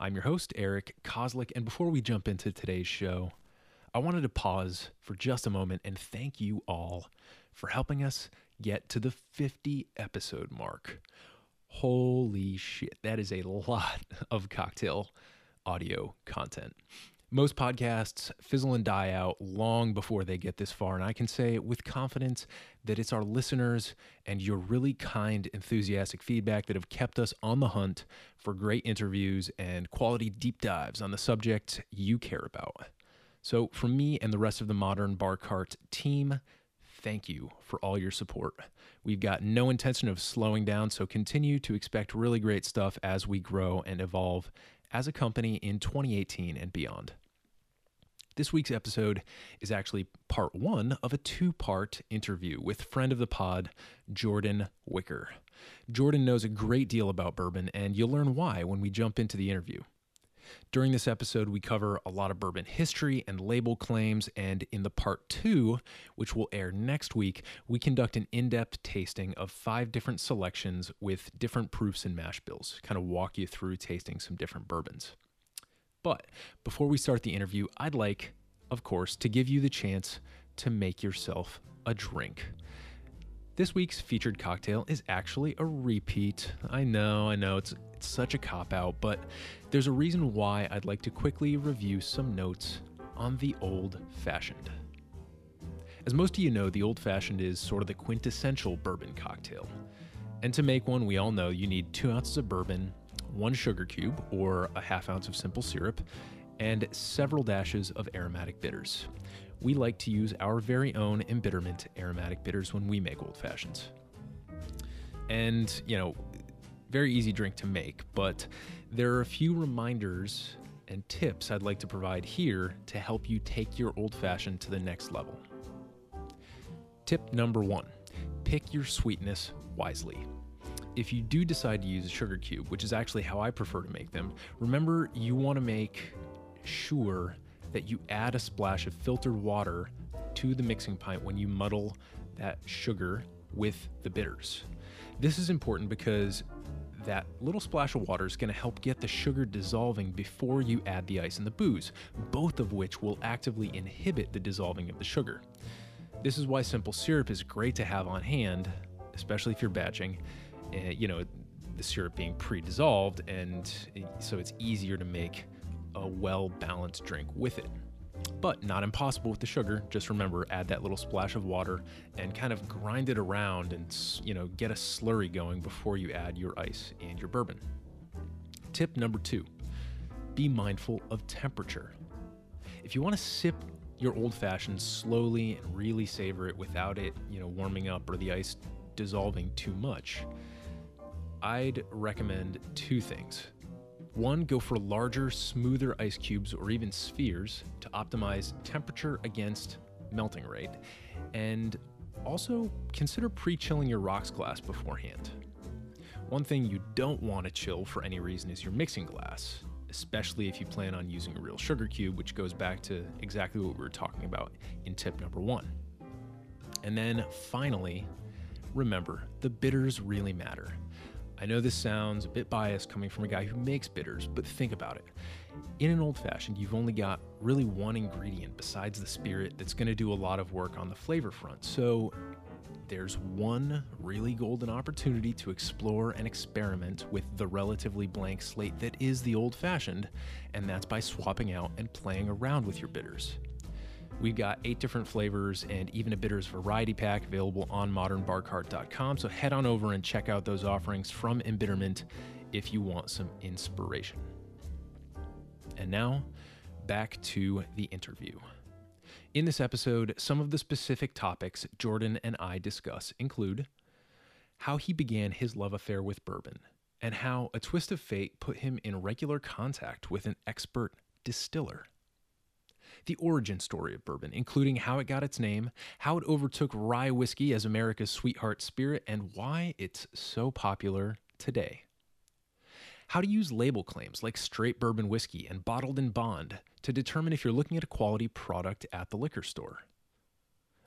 I'm your host, Eric Kozlik, and before we jump into today's show, I wanted to pause for just a moment and thank you all for helping us get to the 50 episode mark. Holy shit, that is a lot of cocktail audio content. Most podcasts fizzle and die out long before they get this far, and I can say with confidence that it's our listeners and your really kind, enthusiastic feedback that have kept us on the hunt for great interviews and quality deep dives on the subjects you care about. So, from me and the rest of the Modern Bar Cart team, thank you for all your support. We've got no intention of slowing down, so continue to expect really great stuff as we grow and evolve as a company in 2018 and beyond. This week's episode is actually part one of a two part interview with friend of the pod, Jordan Wicker. Jordan knows a great deal about bourbon, and you'll learn why when we jump into the interview. During this episode, we cover a lot of bourbon history and label claims, and in the part two, which will air next week, we conduct an in depth tasting of five different selections with different proofs and mash bills, kind of walk you through tasting some different bourbons. But before we start the interview, I'd like, of course, to give you the chance to make yourself a drink. This week's featured cocktail is actually a repeat. I know, I know, it's, such a cop out, but there's a reason why I'd like to quickly review some notes on the old fashioned. As most of you know, the old fashioned is sort of the quintessential bourbon cocktail. And to make one, we all know you need two ounces of bourbon, one sugar cube or a half ounce of simple syrup, and several dashes of aromatic bitters. We like to use our very own embitterment aromatic bitters when we make old fashions. And, you know, very easy drink to make, but there are a few reminders and tips I'd like to provide here to help you take your old fashioned to the next level. Tip number one pick your sweetness wisely if you do decide to use a sugar cube, which is actually how I prefer to make them, remember you want to make sure that you add a splash of filtered water to the mixing pint when you muddle that sugar with the bitters. This is important because that little splash of water is going to help get the sugar dissolving before you add the ice and the booze, both of which will actively inhibit the dissolving of the sugar. This is why simple syrup is great to have on hand, especially if you're batching, uh, you know, the syrup being pre-dissolved, and so it's easier to make a well-balanced drink with it. But not impossible with the sugar. Just remember, add that little splash of water and kind of grind it around, and you know, get a slurry going before you add your ice and your bourbon. Tip number two: be mindful of temperature. If you want to sip your old fashioned slowly and really savor it without it, you know, warming up or the ice dissolving too much, I'd recommend two things. One, go for larger, smoother ice cubes or even spheres to optimize temperature against melting rate. And also consider pre chilling your rocks glass beforehand. One thing you don't want to chill for any reason is your mixing glass, especially if you plan on using a real sugar cube, which goes back to exactly what we were talking about in tip number one. And then finally, remember the bitters really matter. I know this sounds a bit biased coming from a guy who makes bitters, but think about it. In an old fashioned, you've only got really one ingredient besides the spirit that's going to do a lot of work on the flavor front. So there's one really golden opportunity to explore and experiment with the relatively blank slate that is the old fashioned, and that's by swapping out and playing around with your bitters. We've got eight different flavors and even a bitters variety pack available on modernbarcart.com. So head on over and check out those offerings from Embitterment if you want some inspiration. And now, back to the interview. In this episode, some of the specific topics Jordan and I discuss include how he began his love affair with bourbon, and how a twist of fate put him in regular contact with an expert distiller the origin story of bourbon, including how it got its name, how it overtook rye whiskey as America's sweetheart spirit, and why it's so popular today. How to use label claims like straight bourbon whiskey and bottled in bond to determine if you're looking at a quality product at the liquor store.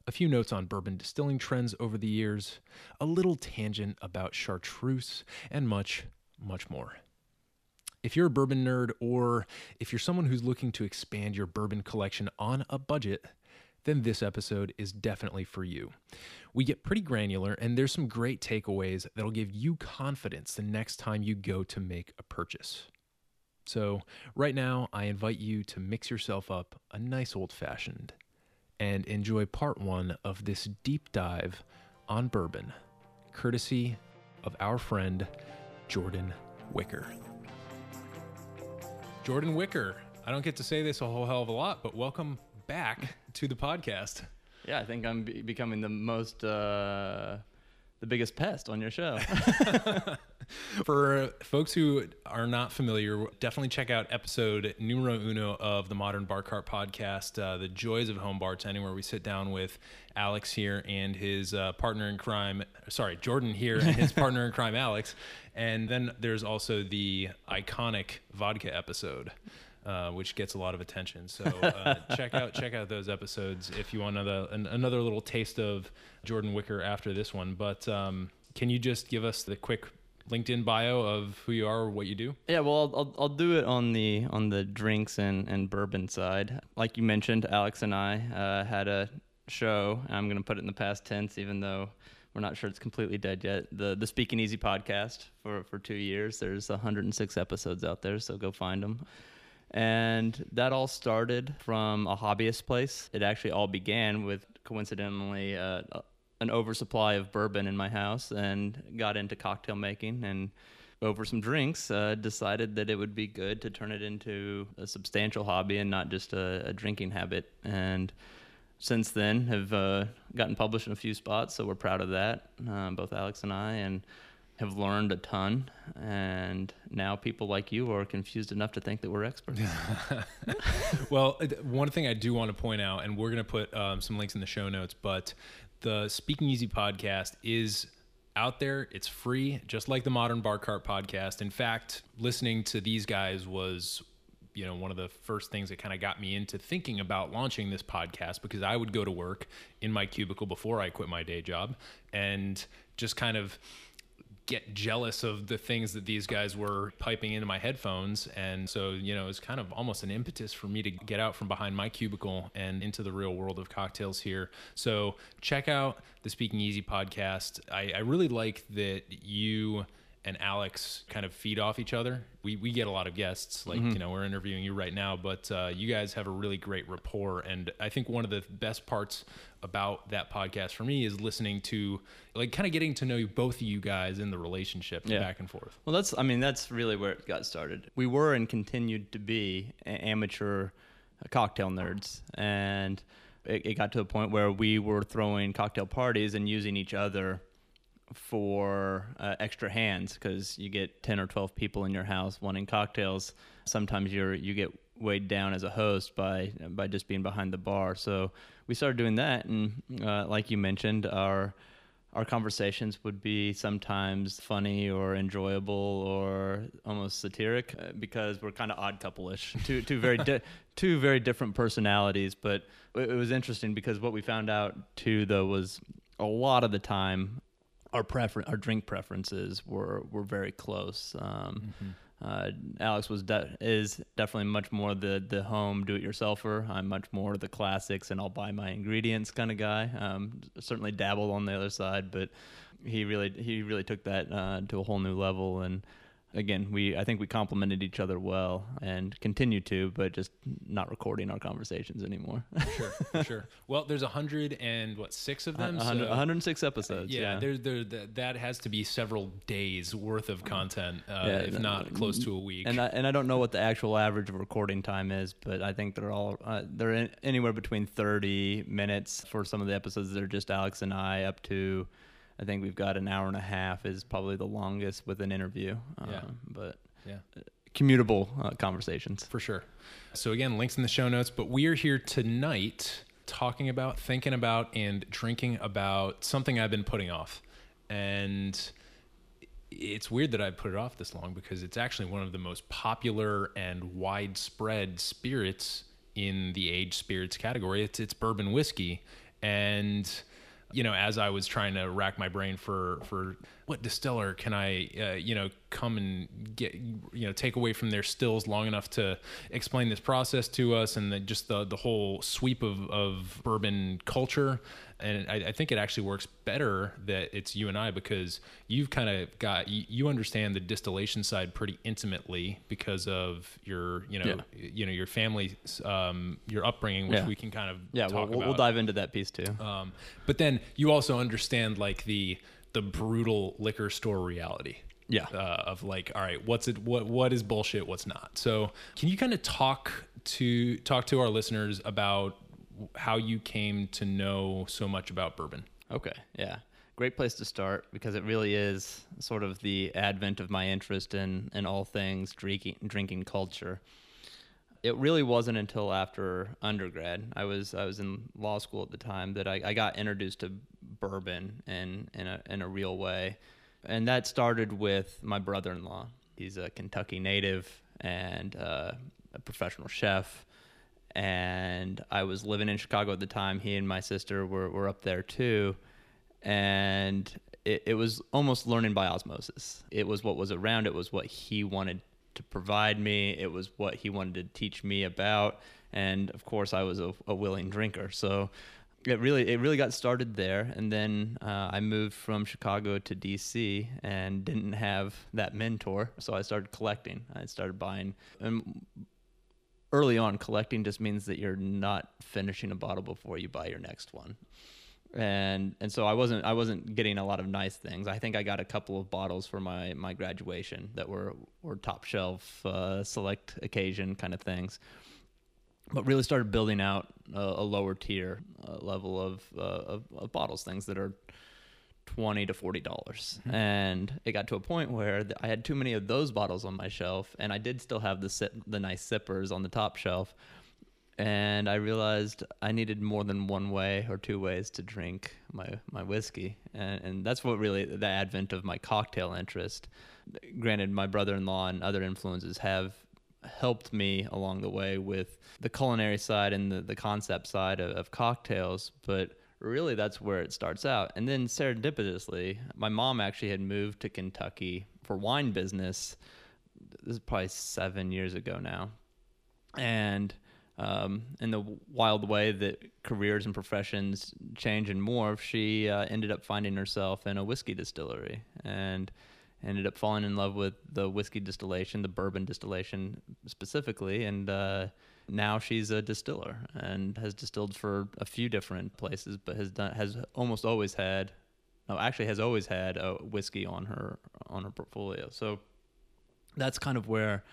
A few notes on bourbon distilling trends over the years, a little tangent about chartreuse, and much, much more. If you're a bourbon nerd or if you're someone who's looking to expand your bourbon collection on a budget, then this episode is definitely for you. We get pretty granular, and there's some great takeaways that'll give you confidence the next time you go to make a purchase. So, right now, I invite you to mix yourself up a nice old fashioned and enjoy part one of this deep dive on bourbon, courtesy of our friend Jordan Wicker. Jordan Wicker, I don't get to say this a whole hell of a lot, but welcome back to the podcast. Yeah, I think I'm be- becoming the most, uh, the biggest pest on your show. For folks who are not familiar, definitely check out episode numero uno of the Modern Bar Cart podcast, uh, The Joys of Home Bartending, where we sit down with Alex here and his uh, partner in crime, sorry, Jordan here and his partner in crime, Alex. And then there's also the iconic vodka episode. Uh, which gets a lot of attention. So uh, check out check out those episodes if you want another an, another little taste of Jordan Wicker after this one. But um, can you just give us the quick LinkedIn bio of who you are or what you do? yeah, well, I'll, I'll, I'll do it on the on the drinks and, and bourbon side. Like you mentioned, Alex and I uh, had a show. I'm going to put it in the past tense, even though we're not sure it's completely dead yet. The the Speaking Easy podcast for for two years. There's 106 episodes out there, so go find them. And that all started from a hobbyist place. It actually all began with coincidentally uh, an oversupply of bourbon in my house and got into cocktail making and over some drinks uh, decided that it would be good to turn it into a substantial hobby and not just a, a drinking habit. And since then have uh, gotten published in a few spots, so we're proud of that, uh, both Alex and I, and have learned a ton. And now people like you are confused enough to think that we're experts. well, one thing I do want to point out, and we're going to put um, some links in the show notes, but the Speaking Easy podcast is out there. It's free, just like the Modern Bar Cart podcast. In fact, listening to these guys was you know one of the first things that kind of got me into thinking about launching this podcast because I would go to work in my cubicle before I quit my day job and just kind of get jealous of the things that these guys were piping into my headphones. And so you know it was kind of almost an impetus for me to get out from behind my cubicle and into the real world of cocktails here. So check out the speaking easy podcast. I, I really like that you and Alex kind of feed off each other. We we get a lot of guests, like you know we're interviewing you right now, but uh, you guys have a really great rapport, and I think one of the best parts about that podcast for me is listening to like kind of getting to know both of you guys in the relationship Yeah. back and forth. Well, that's I mean that's really where it got started. We were and continued to be amateur cocktail nerds, and it, it got to a point where we were throwing cocktail parties and using each other for uh, extra hands because you get 10 or 12 people in your house wanting cocktails. Sometimes you're you get weighed down as a host by by just being behind the bar. So we started doing that and uh, like you mentioned our our conversations would be sometimes funny or enjoyable or almost satiric uh, because we're kind of odd couple-ish. Two two very di- two very different personalities but it it was interesting because what we found out too though was a lot of the time our prefer our drink preferences were were very close um, uh, Alex was de- is definitely much more the the home do it yourselfer. I'm much more the classics and I'll buy my ingredients kind of guy. Um, certainly dabble on the other side, but he really he really took that uh, to a whole new level. And again, we I think we complemented each other well and continue to, but just not recording our conversations anymore. Sure, sure. Well, there's a hundred and what six of them. 100, so- 106 episodes. yeah, Yeah, there, there, that, that has to be several days worth of content, uh, Yeah, if not close to a week. And I, and I don't know what the actual average of recording time is, but I think they're all uh, they're in, anywhere between 30 minutes for some of the episodes. They're just Alex and I up to I think we've got an hour and a half is probably the longest with an interview. Yeah. Um, but yeah. commutable uh, conversations. for sure. So again, links in the show notes. But we are here tonight talking about, thinking about, and drinking about something I've been putting off, and it's weird that I put it off this long because it's actually one of the most popular and widespread spirits in the aged spirits category. It's it's bourbon whiskey, and you know, as I was trying to rack my brain for for what distiller can I, uh, you know, come and get, you know, take away from their stills long enough to explain this process to us, and just the the whole sweep of of bourbon culture. And I, I think it actually works better that it's you and I because you've kind of got you, you understand the distillation side pretty intimately because of your you know Yeah. you know your family um, your upbringing, which Yeah. we can kind of Yeah, we'll, we'll dive into that piece too. Um, but then you also understand like the the brutal liquor store reality. Yeah. Uh, of like, all right, what's it? What what is bullshit? What's not? So, can you kind of talk to talk to our listeners about how you came to know so much about bourbon? Okay, yeah. Great place to start because it really is sort of the advent of my interest in, in all things drinking, drinking culture. It really wasn't until after undergrad, I was I was in law school at the time, that I, I got introduced to bourbon in, in, a, in a real way. And that started with my brother in law. He's a Kentucky native and uh, a professional chef and I was living in Chicago at the time. He and my sister were, were up there too. And it, it was almost learning by osmosis. It was what was around, it was what he wanted to provide me, it was what he wanted to teach me about. And of course, I was a, a willing drinker. So it really it really got started there and then uh, i moved from chicago to dc and didn't have that mentor so i started collecting i started buying and early on collecting just means that you're not finishing a bottle before you buy your next one and and so I wasn't I wasn't getting a lot of nice things. I think I got a couple of bottles for my my graduation that were were top shelf uh, select occasion kind of things, but really started building out a, a lower tier uh, level of, uh, of of bottles, things that are twenty to forty dollars, mm-hmm. and it got to a point where th- I had too many of those bottles on my shelf, and I did still have the sip, the nice sippers on the top shelf, and I realized I needed more than one way or two ways to drink my my whiskey, and, and that's what really the advent of my cocktail interest. Granted, my brother-in-law and other influences have helped me along the way with the culinary side and the, the concept side of, of cocktails, but really that's where it starts out. And then serendipitously, my mom actually had moved to Kentucky for wine business. This is probably seven years ago now. And um, in the wild way that careers and professions change and morph, she uh, ended up finding herself in a whiskey distillery and ended up falling in love with the whiskey distillation, the bourbon distillation specifically, and uh, now she's a distiller and has distilled for a few different places, but has done has almost always had, no, actually has always had a whiskey on her on her portfolio. So that's kind of where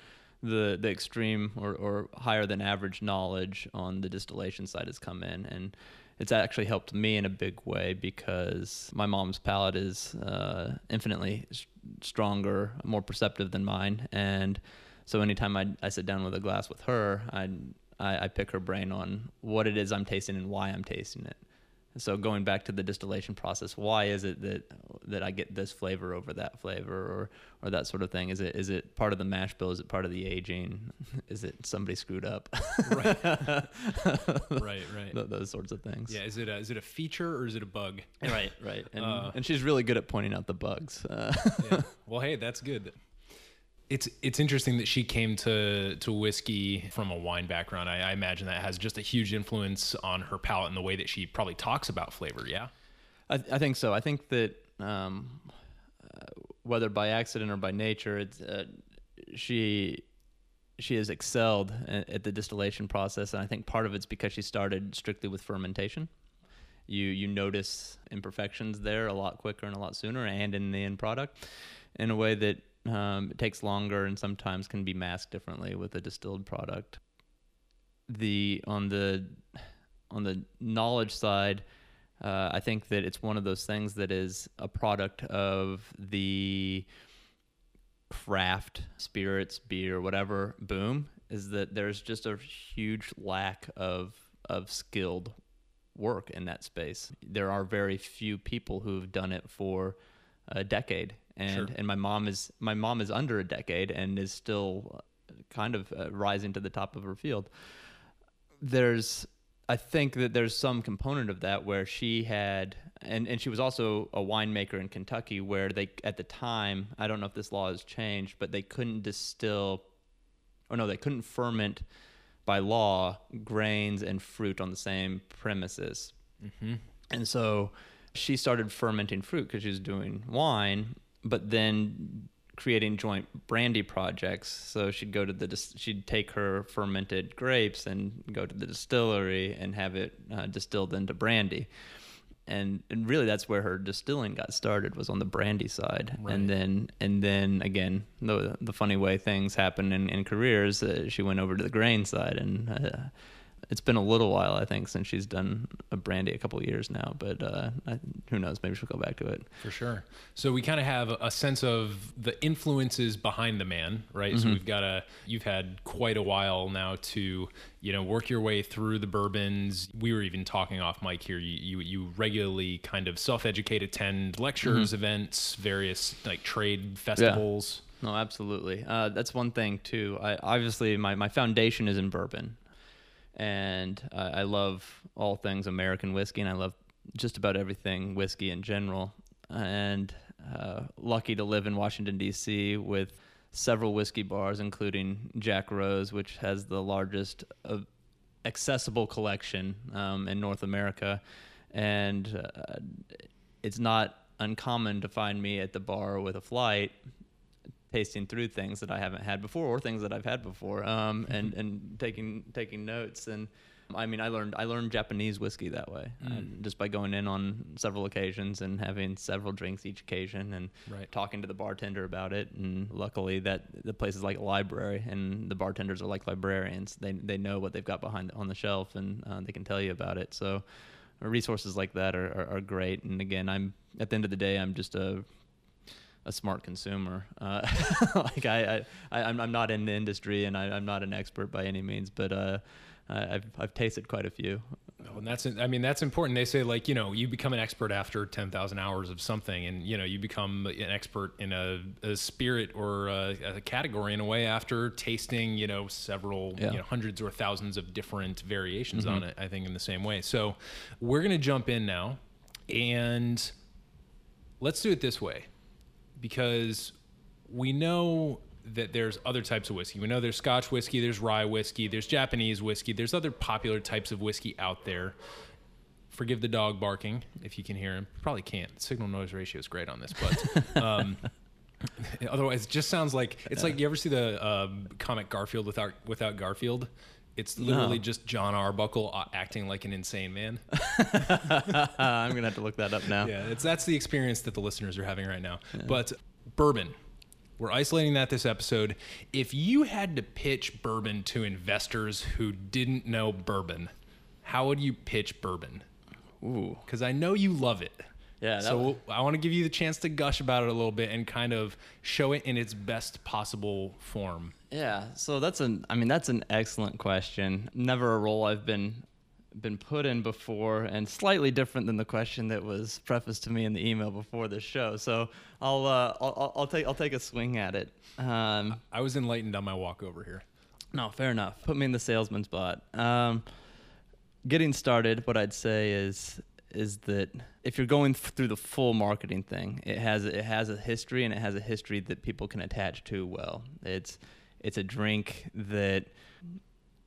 the the extreme or, or higher than average knowledge on the distillation side has come in and it's actually helped me in a big way because my mom's palate is uh, infinitely stronger, more perceptive than mine, and so anytime I, I sit down with a glass with her, I, I I pick her brain on what it is I'm tasting and why I'm tasting it. So going back to the distillation process, why is it that that I get this flavor over that flavor or or that sort of thing? Is it is it part of the mash bill? Is it part of the aging? Is it somebody screwed up? Right. right, right. Th- Those sorts of things. Yeah, is it a, is it a feature or is it a bug? Right, right. And, Uh, and she's really good at pointing out the bugs. Uh, yeah. Well, hey, that's good. It's it's interesting that she came to to whiskey from a wine background. I, I imagine that has just a huge influence on her palate and the way that she probably talks about flavor. Yeah. I, I think so. I think that um, uh, whether by accident or by nature, it's uh, she she has excelled at, at the distillation process, and I think part of it's because she started strictly with fermentation. You you notice imperfections there a lot quicker and a lot sooner, and in the end product, in a way that um, it takes longer and sometimes can be masked differently with a distilled product. The on the on the knowledge side, uh, I think that it's one of those things that is a product of the craft spirits, beer, whatever boom is that there's just a huge lack of of skilled work in that space. There are very few people who've done it for a decade, and Sure. and my mom is my mom is under a decade and is still kind of uh, rising to the top of her field. There's I think that there's some component of that where she had, and, and she was also a winemaker in Kentucky, where they, at the time, I don't know if this law has changed, but they couldn't distill, or no, they couldn't ferment by law grains and fruit on the same premises. And so she started fermenting fruit because she was doing wine, but then creating joint brandy projects. So she'd go to the she'd take her fermented grapes and go to the distillery and have it uh, distilled into brandy. And, and really that's where her distilling got started was on the brandy side Right. and then and then again the the funny way things happen in, in careers uh, she went over to the grain side and uh, it's been a little while I think since she's done a brandy a couple of years now but uh, I, who knows maybe she'll go back to it For sure. So we kind of have a sense of the influences behind the man, right? Mm-hmm. So we've got a you've had quite a while now to you know work your way through the bourbons. We were even talking off mic here. You you, you regularly kind of self educate, attend lectures, Mm-hmm. events, various like trade festivals. No, absolutely. Uh, that's one thing too. I obviously my, my foundation is in bourbon, and I, love all things American whiskey, and I love just about everything whiskey in general. And uh, lucky to live in Washington D.C. with several whiskey bars, including Jack Rose, which has the largest uh, accessible collection um, in North America, and uh, it's not uncommon to find me at the bar with a flight tasting through things that I haven't had before or things that I've had before, um, and and taking taking notes. And I mean, I learned I learned Japanese whiskey that way, uh, just by going in on several occasions and having several drinks each occasion, and Right. talking to the bartender about it. And luckily, that the place is like a library, and the bartenders are like librarians. They they know what they've got behind on the shelf, and uh, they can tell you about it. So. Resources like that are, are, are great, and again, I'm at the end of the day, I'm just a a smart consumer. Uh, like I, I, I, I'm, I'm not in the industry and I, I'm not an expert by any means, but uh, I- I've, I've tasted quite a few. Oh, and that's I mean that's important. They say like you know you become an expert after ten thousand hours of something, and you know you become an expert in a, a spirit or a, a category in a way after tasting you know several Yeah. you know hundreds or thousands of different variations on it. I think in the same way. So we're gonna jump in now, and let's do it this way because we know that there's other types of whiskey. We know there's Scotch whiskey, there's rye whiskey, there's Japanese whiskey, there's other popular types of whiskey out there. Forgive the dog barking if you can hear him. Probably can't. Signal noise ratio is great on this, but um, otherwise, it just sounds like it's like you ever see the um comic Garfield without without Garfield. It's literally No. just John Arbuckle uh, acting like an insane man. I'm gonna have to look that up now. Yeah, it's that's the experience that the listeners are having right now. But bourbon, we're isolating that this episode. If you had to pitch bourbon to investors who didn't know bourbon, how would you pitch bourbon? Ooh, Because I know you love it. Yeah, So was- I want to give you the chance to gush about it a little bit and kind of show it in its best possible form. yeah. So that's an, I mean, that's an excellent question. Never a role I've been been put in before, and slightly different than the question that was prefaced to me in the email before the show. So I'll, uh, I'll, I'll- I'll take, I'll take a swing at it. Um, I was enlightened on my walk over here. No, fair enough. Put me in the salesman spot. Um, getting started, what I'd say is is that if you're going th- through the full marketing thing, it has it has a history and it has a history that people can attach to well. It's it's a drink that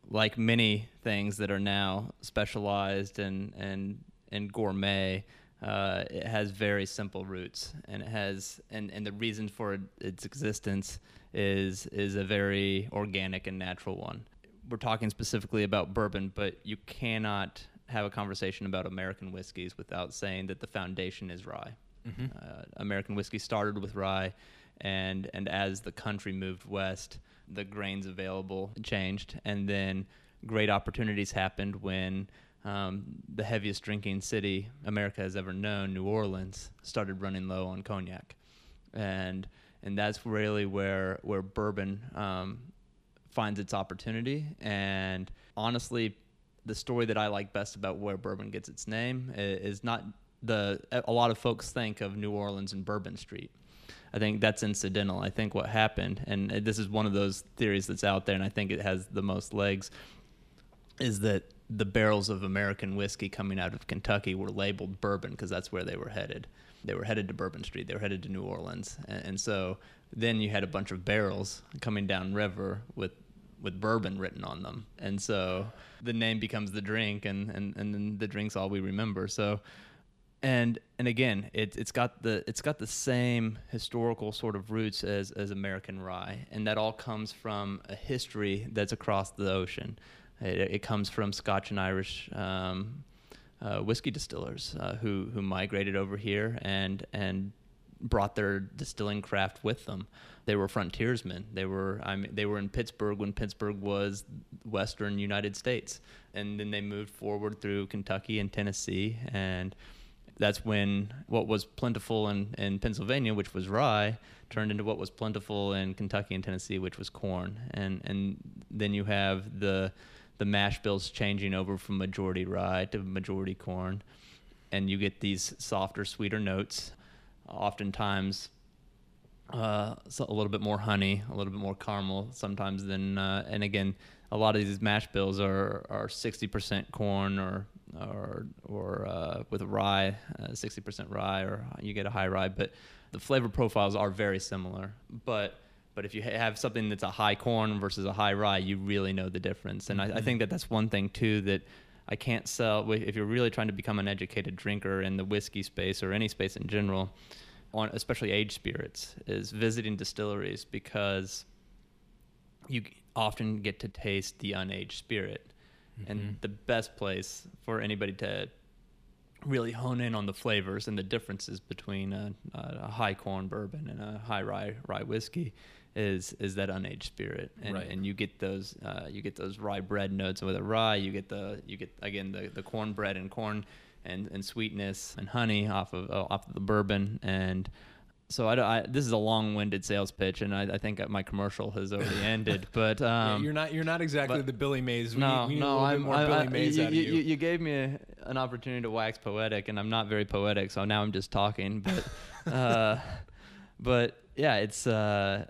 like many things that are now specialized and and and gourmet, uh, it has very simple roots, and it has and and the reason for its existence is is a very organic and natural one. We're talking specifically about bourbon, but you cannot have a conversation about American whiskeys without saying that the foundation is rye. Uh, American whiskey started with rye, and and as the country moved west, the grains available changed, and then great opportunities happened when um, the heaviest drinking city America has ever known, New Orleans, started running low on cognac, and and that's really where where bourbon um, finds its opportunity. And honestly, the story that I like best about where bourbon gets its name is not the a lot of folks think of New Orleans and Bourbon Street. I think that's incidental. I think what happened, and uh, this is one of those theories that's out there, and I think it has the most legs, is that the barrels of American whiskey coming out of Kentucky were labeled bourbon because that's where they were headed. They were headed to Bourbon Street. They were headed to New Orleans, and, and so then you had a bunch of barrels coming down river with with bourbon written on them, and so the name becomes the drink, and and and then the drink's all we remember. So and and again, it, it's got the it's got the same historical sort of roots as as American rye, and that all comes from a history that's across the ocean. It, it comes from Scotch and Irish um, uh, whiskey distillers uh, who who migrated over here and and brought their distilling craft with them. They were frontiersmen. They were I mean they were in Pittsburgh when Pittsburgh was Western United States, and then they moved forward through Kentucky and Tennessee and that's when what was plentiful in, in Pennsylvania, which was rye, turned into what was plentiful in Kentucky and Tennessee, which was corn. And and then you have the the mash bills changing over from majority rye to majority corn, and you get these softer, sweeter notes. Oftentimes, uh, so a little bit more honey, a little bit more caramel sometimes than, uh, and again, a lot of these mash bills are are 60% corn or or or uh, with rye, uh, 60% rye, or you get a high rye, but the flavor profiles are very similar. But but if you have something that's a high corn versus a high rye, you really know the difference. And I, I think that that's one thing too that I can't sell if you're really trying to become an educated drinker in the whiskey space or any space in general, on especially aged spirits, is visiting distilleries because you often get to taste the unaged spirit. And the best place for anybody to really hone in on the flavors and the differences between a, a high corn bourbon and a high rye rye whiskey is is that unaged spirit and, Right. and you get those uh, you get those rye bread notes with a rye you get the you get again the, the corn bread and corn and, and sweetness and honey off of uh, off of the bourbon and so I, I this is a long-winded sales pitch and I, I think my commercial has already ended but um, yeah, you're not you're not exactly but- the Billy Mays. We no, need, no, I'm, bit more I- Billy I- Mays you, out you, you. you gave me a, an opportunity to wax poetic, and I'm not very poetic, so now I'm just talking. But, uh, but yeah, it's. Uh,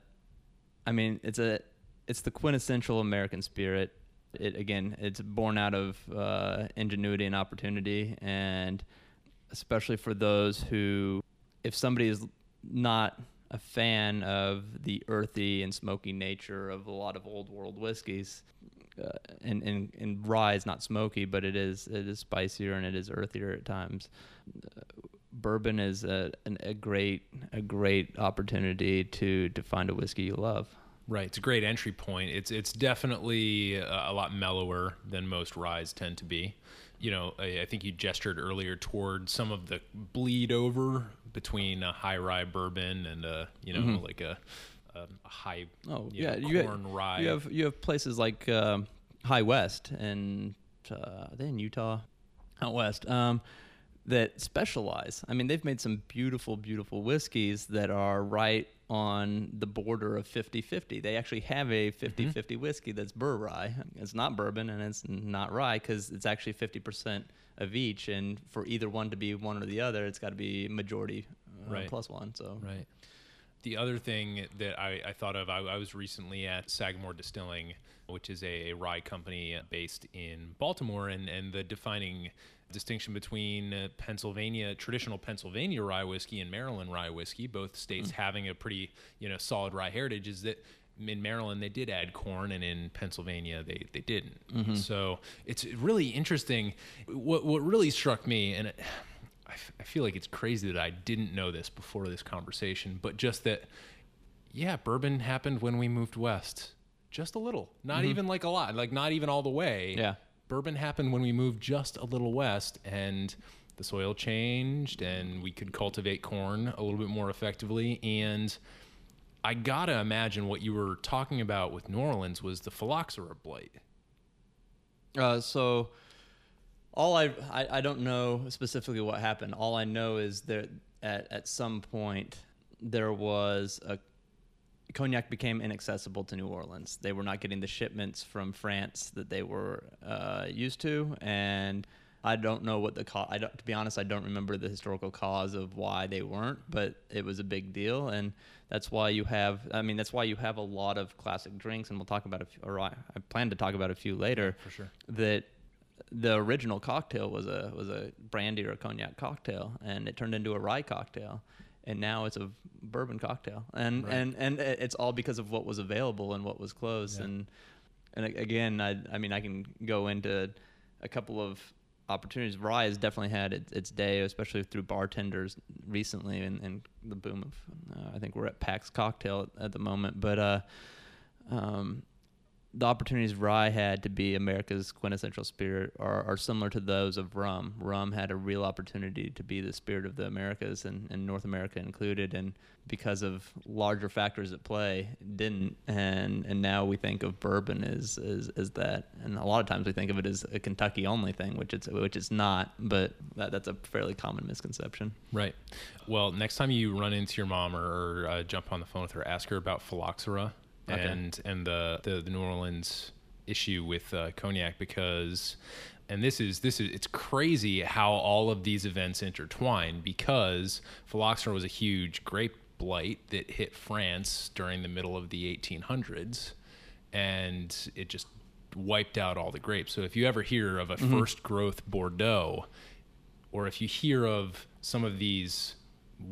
I mean, it's a, it's the quintessential American spirit. It again, it's born out of uh, ingenuity and opportunity, and especially for those who, if somebody is not a fan of the earthy and smoky nature of a lot of old world whiskeys, uh, and, and and rye is not smoky, but it is it is spicier and it is earthier at times. Uh, bourbon is a an, a great a great opportunity to to find a whiskey you love. Right, it's a great entry point. It's it's definitely a, a lot mellower than most ryes tend to be. You know, I, I think you gestured earlier toward some of the bleed over between a high rye bourbon and a you know like a, a, a high Mm-hmm. Oh you yeah, know, you corn have, rye. You have you have places like um, High West and uh, in Utah, out west, um, that specialize. I mean, they've made some beautiful, beautiful whiskeys that are right on the border of 50-50. They actually have a 50-50 Mm-hmm. whiskey that's bur rye. It's not bourbon and it's not rye because it's actually 50% of each. And for either one to be one or the other, it's got to be majority uh, Right. plus one. So Right. The other thing that I, I thought of, I, I was recently at Sagamore Distilling, which is a, rye company based in Baltimore, and, and the defining distinction between uh, Pennsylvania, traditional Pennsylvania rye whiskey and Maryland rye whiskey, both states mm. having a pretty you know solid rye heritage, is that in Maryland they did add corn, and in Pennsylvania they, they didn't. Mm-hmm. So it's really interesting. What what really struck me, and it, I, f- I feel like it's crazy that I didn't know this before this conversation, but just that, yeah, bourbon happened when we moved west, just a little, not mm-hmm. even like a lot, like not even all the way. Yeah. Bourbon happened when we moved just a little west, and the soil changed, and we could cultivate corn a little bit more effectively, and. I gotta imagine what you were talking about with New Orleans was the phylloxera blight. Uh, so all I, I I don't know specifically what happened. All I know is that at at some point there was a cognac became inaccessible to New Orleans. They were not getting the shipments from France that they were uh, used to, and I don't know what the cause. I don't, to be honest, I don't remember the historical cause of why they weren't, but it was a big deal, and that's why you have. I mean, that's why you have a lot of classic drinks, and we'll talk about a few, or I, I plan to talk about a few later. for sure. That the original cocktail was a was a brandy or a cognac cocktail, and it turned into a rye cocktail, and now it's a bourbon cocktail, and Right. and and it's all because of what was available and what was close, Yeah. and and again, I I mean, I can go into a couple of opportunities. Rye has definitely had its, its day, especially through bartenders recently, and, and the boom of. Uh, I think we're at Pax Cocktail at, at the moment, but uh, um, the opportunities rye had to be America's quintessential spirit are, are similar to those of rum. Rum had a real opportunity to be the spirit of the Americas and, and North America included, and because of larger factors at play, didn't. And and now we think of bourbon as, as as that, and a lot of times we think of it as a Kentucky only thing, which it's which it's not. But that, that's a fairly common misconception. Right. Well, next time you run into your mom or, uh, jump on the phone with her, ask her about phylloxera Okay. and and the, the the New Orleans issue with uh, cognac because, and this is this is it's crazy how all of these events intertwine because phylloxera was a huge grape blight that hit France during the middle of the 1800s, and it just wiped out all the grapes. So if you ever hear of a first growth Bordeaux, or if you hear of some of these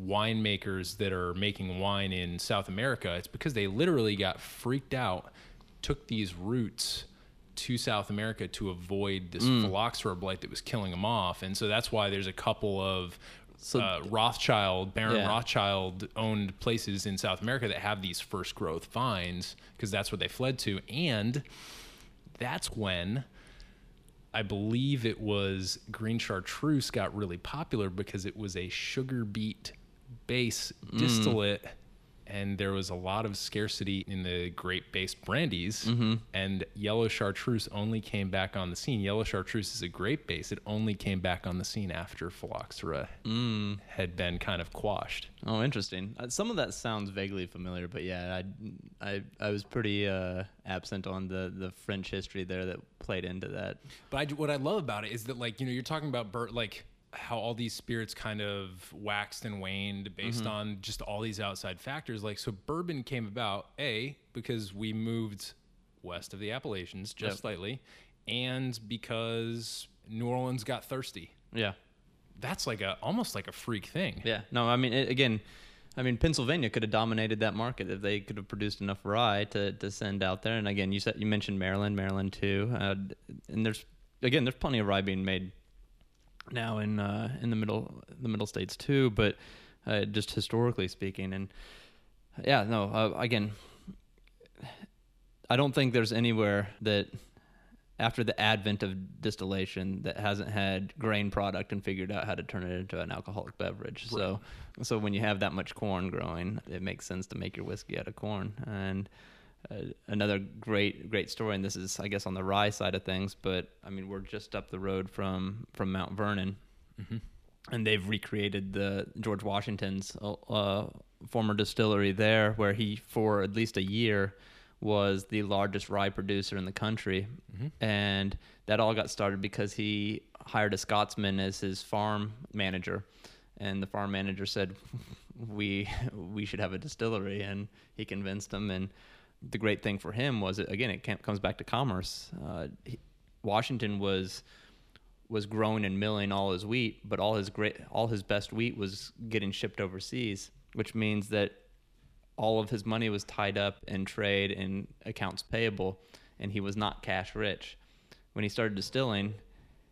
winemakers that are making wine in South America, it's because they literally got freaked out, took these routes to South America to avoid this phylloxera blight that was killing them off. And so that's why there's a couple of So- uh, Rothschild, Baron Yeah. Rothschild owned places in South America that have these first growth vines because that's what they fled to. And that's when I believe it was green chartreuse got really popular because it was a sugar beet base distillate and there was a lot of scarcity in the grape based brandies and yellow chartreuse only came back on the scene. Yellow chartreuse is a grape base. It only came back on the scene after phylloxera had been kind of quashed. Oh, interesting. Uh, some of that sounds vaguely familiar, but yeah, I, I, I was pretty uh, absent on the, the French history there that played into that. But I, what I love about it is that, like, you know, you're talking about bur- like how all these spirits kind of waxed and waned based on just all these outside factors. Like, so bourbon came about a because we moved west of the Appalachians just Yep. slightly, and because New Orleans got thirsty. Yeah, That's like a almost like a freak thing. yeah. No, I mean, it, again, I mean, Pennsylvania could have dominated that market if they could have produced enough rye to, to send out there. And again, you said you mentioned Maryland, Maryland too, uh, and there's again, there's plenty of rye being made now in uh, in the middle the middle states too, but uh, just historically speaking, and yeah, no, uh, again, I don't think there's anywhere that after the advent of distillation that hasn't had grain product and figured out how to turn it into an alcoholic beverage. So, so when you have that much corn growing, it makes sense to make your whiskey out of corn. And uh, another great, great story, and this is, I guess, on the rye side of things, but I mean, we're just up the road from from Mount Vernon, and they've recreated the George Washington's uh, former distillery there, where he for at least a year was the largest rye producer in the country, and that all got started because he hired a Scotsman as his farm manager, and the farm manager said, "We we should have a distillery," and he convinced him. And the great thing for him was, again, it comes back to commerce. Uh, he, Washington was was growing and milling all his wheat, but all his great all his best wheat was getting shipped overseas, which means that all of his money was tied up in trade and accounts payable, and he was not cash rich. When he started distilling,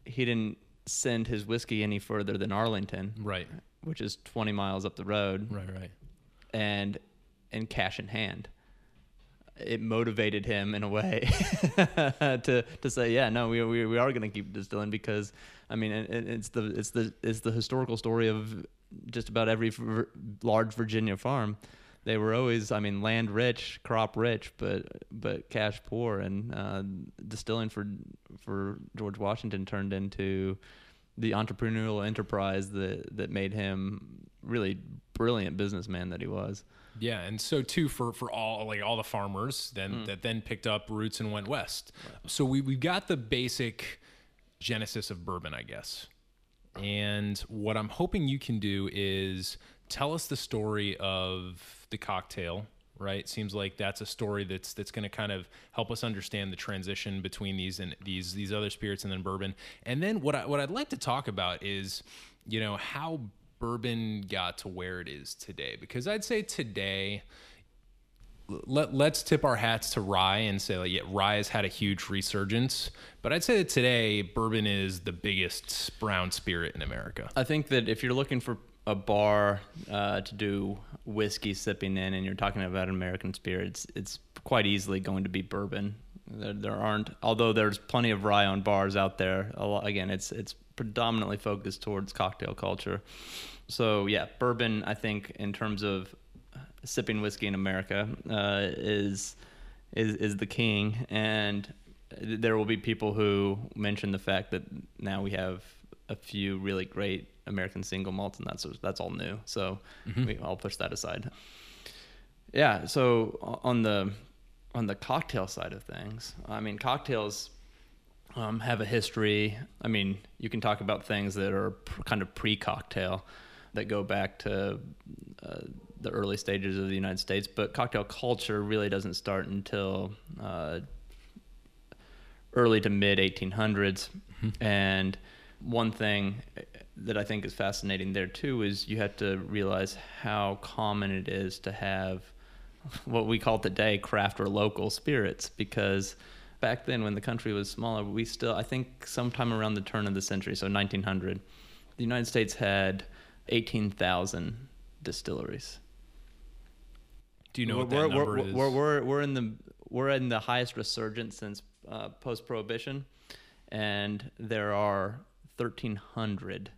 he didn't send his whiskey any further than Arlington, Right. which is 20 miles up the road, Right. Right. and and cash in hand. It motivated him in a way to to say, yeah, no, we we, we are going to keep distilling because I mean, it, it- it's the it's the it's the historical story of just about every large Virginia farm. They were always, I mean, land rich, crop rich, but but cash poor, and uh, distilling for for George Washington turned into the entrepreneurial enterprise that that made him really brilliant businessman that he was. Yeah, and so too for for all like all the farmers then mm. that then picked up roots and went west. So we we've got the basic genesis of bourbon, I guess. And what I'm hoping you can do is tell us the story of the cocktail, right? Seems like that's a story that's that's going to kind of help us understand the transition between these and these these other spirits and then bourbon. And then what I what I'd like to talk about is, you know, how bourbon got to where it is today because I'd say today let, let's tip our hats to rye and say like yeah rye has had a huge resurgence but i'd say that today bourbon is the biggest brown spirit in america I think that if you're looking for a bar uh, to do whiskey sipping in, and you're talking about American spirits, it's quite easily going to be bourbon. There, there aren't, although there's plenty of rye on bars out there. Lot, again, it's it's predominantly focused towards cocktail culture. So yeah, bourbon. I think in terms of sipping whiskey in America uh, is is is the king, and there will be people who mention the fact that now we have a few really great American single malts, and that's that's all new. So we, I'll push that aside. Yeah. So on the on the cocktail side of things, I mean, cocktails um, have a history. I mean, you can talk about things that are pr- kind of pre-cocktail that go back to uh, the early stages of the United States, but cocktail culture really doesn't start until uh, early to mid 1800s. And one thing that I think is fascinating there too is you have to realize how common it is to have what we call today craft or local spirits because back then when the country was smaller we still I think sometime around the turn of the century so 1900 the United States had 18,000 distilleries. Do you know what we're, that we're, number we're, is? We're, we're, we're in the we're in the highest resurgence since uh, post prohibition, and there are thirteen hundred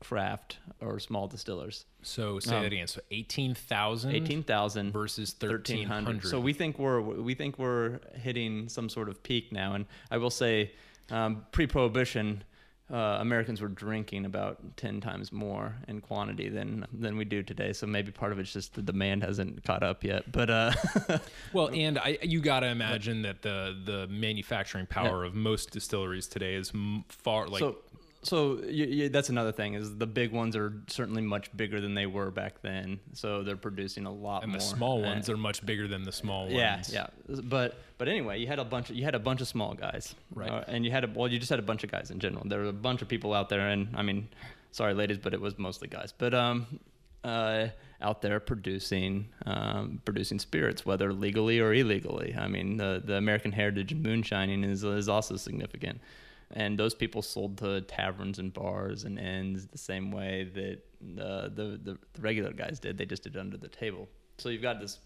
craft or small distillers. so say um, that again so 18000 Eighteen thousand versus thirteen 1300 hundred. So we think we're we think we're hitting some sort of peak now, and I will say, um, pre-prohibition. Uh, Americans were drinking about ten times more in quantity than than we do today. So maybe part of it's just the demand hasn't caught up yet. But uh, Well, and I, you got to imagine that the the manufacturing power of most distilleries today is m- far like so so that's another thing is the big ones are certainly much bigger than they were back then. So they're producing a lot and more. the small Uh, ones are much bigger than the small ones. yeah. Yeah but but anyway you had a bunch of, you had a bunch of small guys. Right. Uh, and you had a well you just had a bunch of guys in general. There were a bunch of people out there and i mean sorry ladies but it was mostly guys. But um uh out there producing um, producing spirits whether legally or illegally. I mean the the american heritage moonshining is is also significant and those people sold to taverns and bars and inns the same way that the, the the the regular guys did. They just did it under the table. So you've got this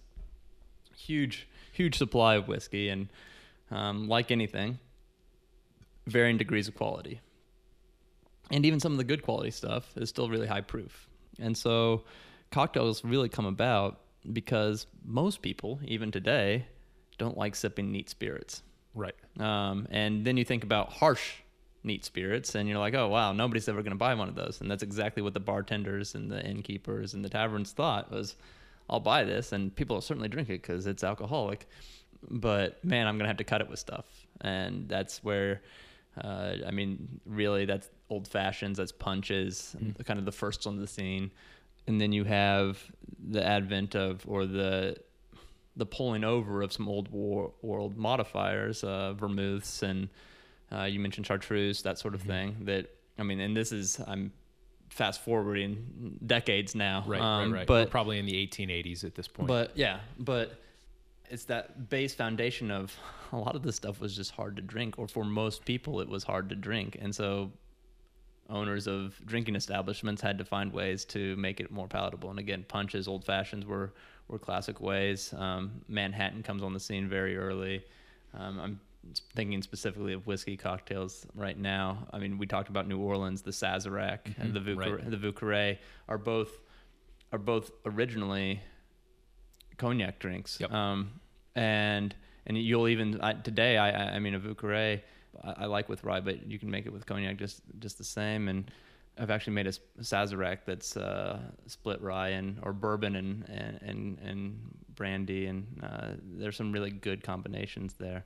huge huge supply of whiskey, and um, like anything, varying degrees of quality. And even some of the good quality stuff is still really high proof. And so cocktails really come about because most people, even today, don't like sipping neat spirits. Right. Um, and then you think about harsh neat spirits, and you're like, oh wow, nobody's ever going to buy one of those. And that's exactly what the bartenders and the innkeepers and the taverns thought was, I'll buy this, and people will certainly drink it because it's alcoholic. But man, I'm going to have to cut it with stuff, and that's where. Uh, I mean, really, that's old fashions, that's punches, Mm. kind of the first on the scene, and then you have the advent of or the the pulling over of some old war, world modifiers, uh, vermouths, and uh, you mentioned chartreuse, that sort of Mm-hmm. thing. That I mean, and this is I'm fast forwarding decades now, Right. um, right. Right. But We're probably in the 1880s at this point. but yeah, but it's that base foundation of a lot of this stuff was just hard to drink, or for most people, it was hard to drink, and so owners of drinking establishments had to find ways to make it more palatable. And again, punches, old fashions were were classic ways. Um, Manhattan comes on the scene very early. Um, I'm thinking specifically of whiskey cocktails right now. I mean, we talked about New Orleans, the Sazerac and the Vieux right. The Vieux are both are both originally cognac drinks. Yep. Um, and and you'll even I, today, I I mean a Vieux Carré I, I like with rye, but you can make it with cognac just just the same. And I've actually made a Sazerac that's uh, split rye and or bourbon and and and, and brandy, and uh, there's some really good combinations there.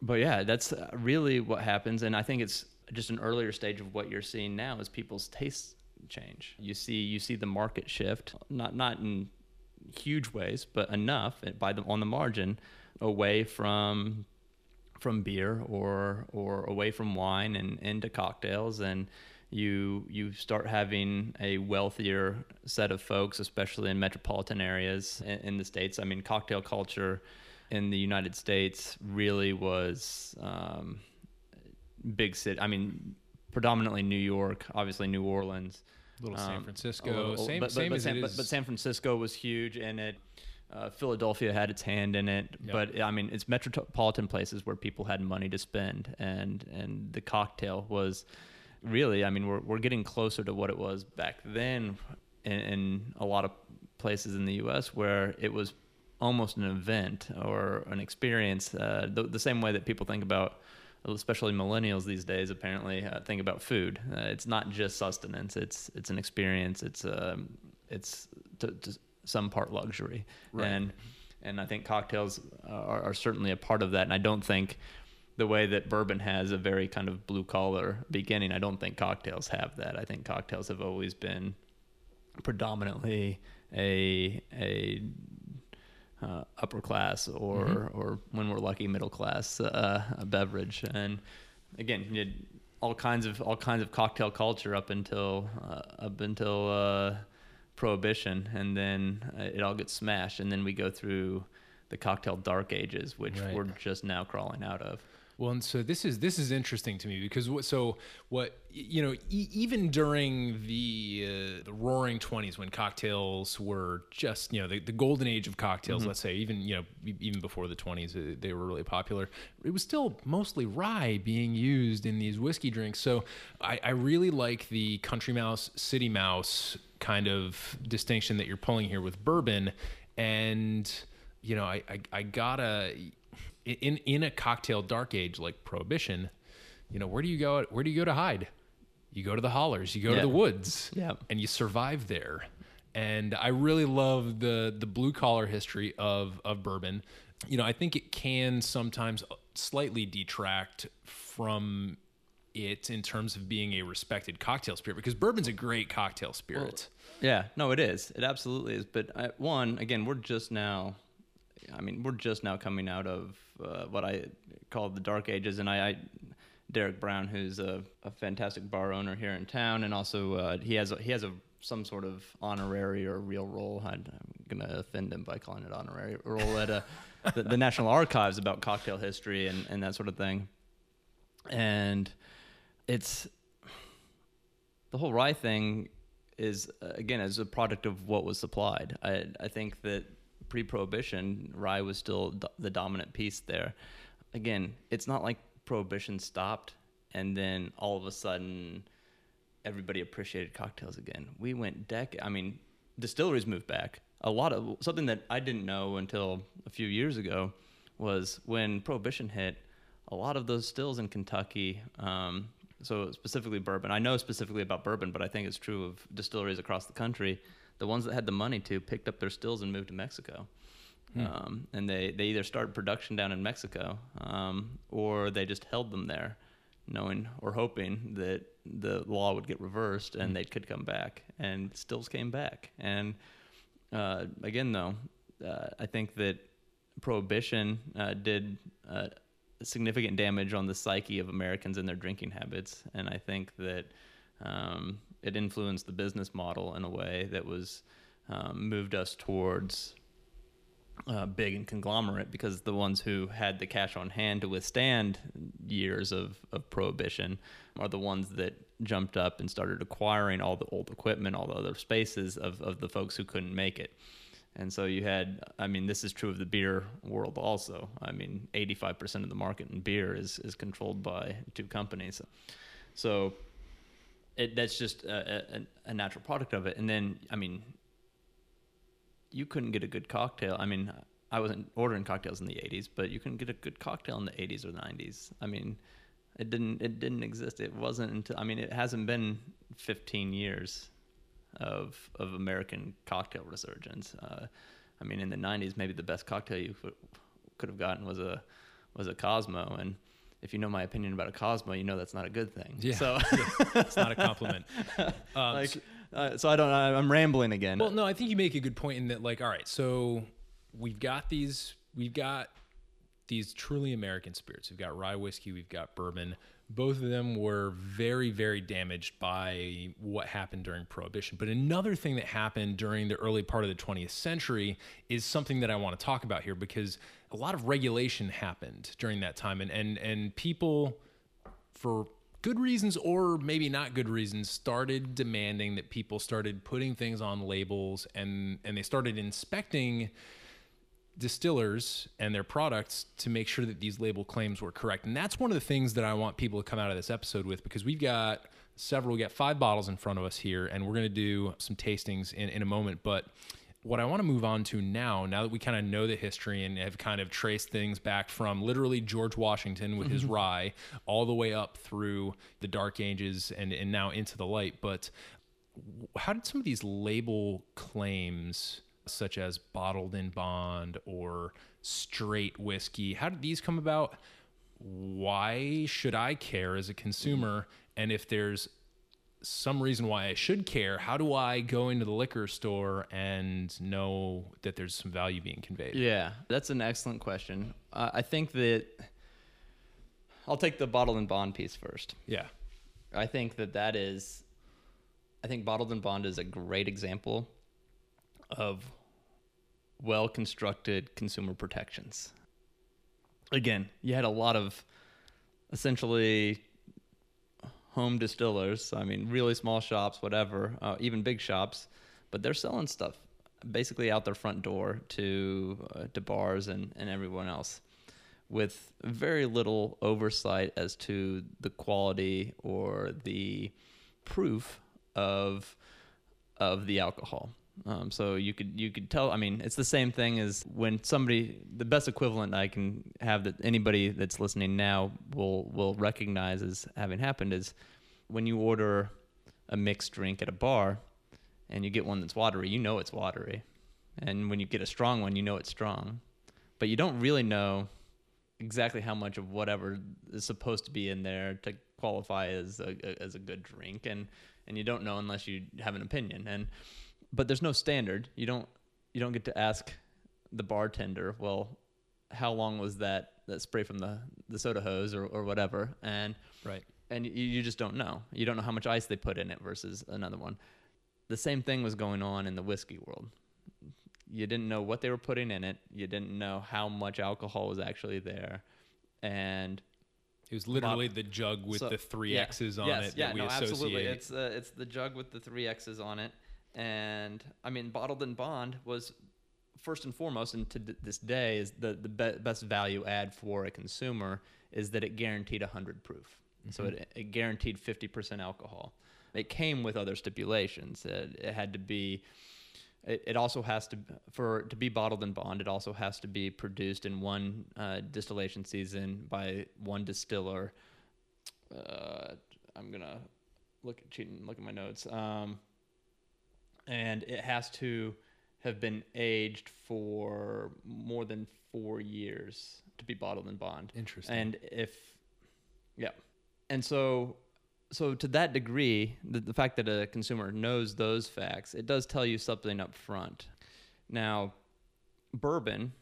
But yeah, that's uh, really what happens, and I think it's just an earlier stage of what you're seeing now is people's tastes change. You see you see the market shift, not not in huge ways, but enough eh, by the on the margin away from from beer or or away from wine and into cocktails and you you start having a wealthier set of folks especially in metropolitan areas in, in the states i mean cocktail culture in the united states really was um, big city i mean predominantly new york obviously new orleans Little San um, Francisco, little- same- but, but- same but as San, it but- but San Francisco was huge and it. Uh, Philadelphia had its hand in it, Yep. but I mean, it's metropolitan places where people had money to spend, and and the cocktail was really, I mean, we're we're getting closer to what it was back then, in, in a lot of places in the U.S. where it was almost an event or an experience, uh, the, the same way that people think about especially millennials these days apparently uh, think about food uh, it's not just sustenance it's it's an experience it's um it's to, to some part luxury. Right. and and i think cocktails are, are certainly a part of that. And i don't think the way that bourbon has a very kind of blue collar beginning i don't think cocktails have that. I think cocktails have always been predominantly a a uh, upper class or or when we're lucky middle class uh, a beverage. And again you had all kinds of all kinds of cocktail culture up until uh, up until uh, prohibition and then uh, it all gets smashed and then we go through the cocktail dark ages which Right. we're just now crawling out of Well, and so this is this is interesting to me because what so what you know e- even during the uh, the Roaring Twenties when cocktails were just you know the, the golden age of cocktails, let's say even you know even before the twenties uh, they were really popular. It was still mostly rye being used in these whiskey drinks. So I, I really like the country mouse city mouse kind of distinction that you're pulling here with bourbon, and you know I I, I gotta in in a cocktail dark age like prohibition you know where do you go where do you go to hide? You go to the hollers you go to the woods Yeah. and you survive there. And i really love the the blue collar history of of bourbon. You know i think it can sometimes slightly detract from it in terms of being a respected cocktail spirit because bourbon's a great cocktail spirit Yeah, no, it is. It absolutely is. But I, one, again, we're just now. I mean, we're just now coming out of uh, what I call the dark ages, and I, I Derek Brown, who's a, a fantastic bar owner here in town, and also uh, he has a, he has a some sort of honorary or real role. i I'm gonna offend him by calling it honorary role at a, the, the National Archives about cocktail history and, and that sort of thing. And it's the whole rye thing is uh, again as a product of what was supplied. I I think that pre-prohibition rye was still the dominant piece there. Again, it's not like prohibition stopped and then all of a sudden everybody appreciated cocktails again. We went dec I mean, distilleries moved back. A lot of something that I didn't know until a few years ago was when prohibition hit, a lot of those stills in Kentucky, um, so specifically bourbon. I know specifically about bourbon, but I think it's true of distilleries across the country. The ones that had the money to picked up their stills and moved to Mexico. Um, and they, they either started production down in Mexico um, or they just held them there, knowing or hoping that the law would get reversed and they could come back. And stills came back. And uh, again, though, uh, I think that prohibition uh, did uh, significant damage on the psyche of Americans and their drinking habits, and I think that um, it influenced the business model in a way that was um, moved us towards uh, big and conglomerate because the ones who had the cash on hand to withstand years of, of prohibition are the ones that jumped up and started acquiring all the old equipment, all the other spaces of, of the folks who couldn't make it. And so you had, I mean, this is true of the beer world also. I mean, 85% of the market in beer is, is controlled by two companies. So it, that's just a, a, a natural product of it. And then, I mean, you couldn't get a good cocktail. I mean, I wasn't ordering cocktails in the 80s, but you couldn't get a good cocktail in the 80s or 90s. I mean, It didn't. It didn't exist. It wasn't until. I mean, it hasn't been 15 years of of American cocktail resurgence. Uh, I mean, in the 90s, maybe the best cocktail you could- have gotten was a was a Cosmo, and if you know my opinion about a Cosmo, you know that's not a good thing. Yeah. So, it's not a compliment. Um, like, so- uh, so I don't. I, I'm rambling again. Well, no, I think you make a good point in that, like, all right, so we've got these, we've got these truly American spirits. We've got rye whiskey, we've got bourbon. Both of them were very, very damaged by what happened during Prohibition. But another thing that happened during the early part of the 20th century is something that I want to talk about here because a lot of regulation happened during that time, and and and people for good reasons or maybe not good reasons started demanding that people started putting things on labels and and they started inspecting distillers and their products to make sure that these label claims were correct. And that's one of the things that I want people to come out of this episode with because we've got several, we got five bottles in front of us here, and we're going to do some tastings in, in a moment. But what I want to move on to now, now that we kind of know the history and have kind of traced things back from literally George Washington with his mm-hmm. rye all the way up through the dark ages and, and now into the light. But how did some of these label claims such as bottled in bond or straight whiskey. How did these come about? Why should i care as a consumer? And if there's some reason why i should care how do i go into the liquor store and know that there's some value being conveyed? Yeah, that's an excellent question. Uh, I think that I'll take the bottled and bond piece first. yeah. I think that that is, I think bottled and bond is a great example of well constructed consumer protections. Again, you had a lot of essentially home distillers. I mean, really small shops, whatever, uh, even big shops, but they're selling stuff basically out their front door to uh, to bars and, and everyone else with very little oversight as to the quality or the proof of of the alcohol. Um, so you could you could tell. I mean, it's the same thing as when somebody. The best equivalent I can have that anybody that's listening now will will recognize as having happened is when you order a mixed drink at a bar and you get one that's watery. You know it's watery, and when you get a strong one, you know it's strong, but you don't really know exactly how much of whatever is supposed to be in there to qualify as a, as a good drink and and you don't know unless you have an opinion and but there's no standard. You don't you don't get to ask the bartender well how long was that that spray from the the soda hose or, or whatever? And right. and you, you just don't know. You don't know how much ice they put in it versus another one. The same thing was going on in the whiskey world. You didn't know what they were putting in it. You didn't know how much alcohol was actually there. And it was literally the jug with so- the three yeah. x's on yes, it yeah, that we no, associate. Absolutely. It's uh, it's the jug with the three X's on it, and I mean, bottled and bond was first and foremost, and to th- this day is the the be- best value add for a consumer is that it guaranteed hundred proof, so Mm-hmm. it, it guaranteed fifty percent alcohol. It came with other stipulations. It, it had to be. It, it also has to for to be bottled and bond. It also has to be produced in one uh, distillation season by one distiller uh, I'm gonna look at cheat and look at my notes. Um, and it has to have been aged for more than four years to be bottled in bond. Interesting. And if, yeah, and so, so to that degree, the, the fact that a consumer knows those facts, it does tell you something up front. Now, bourbon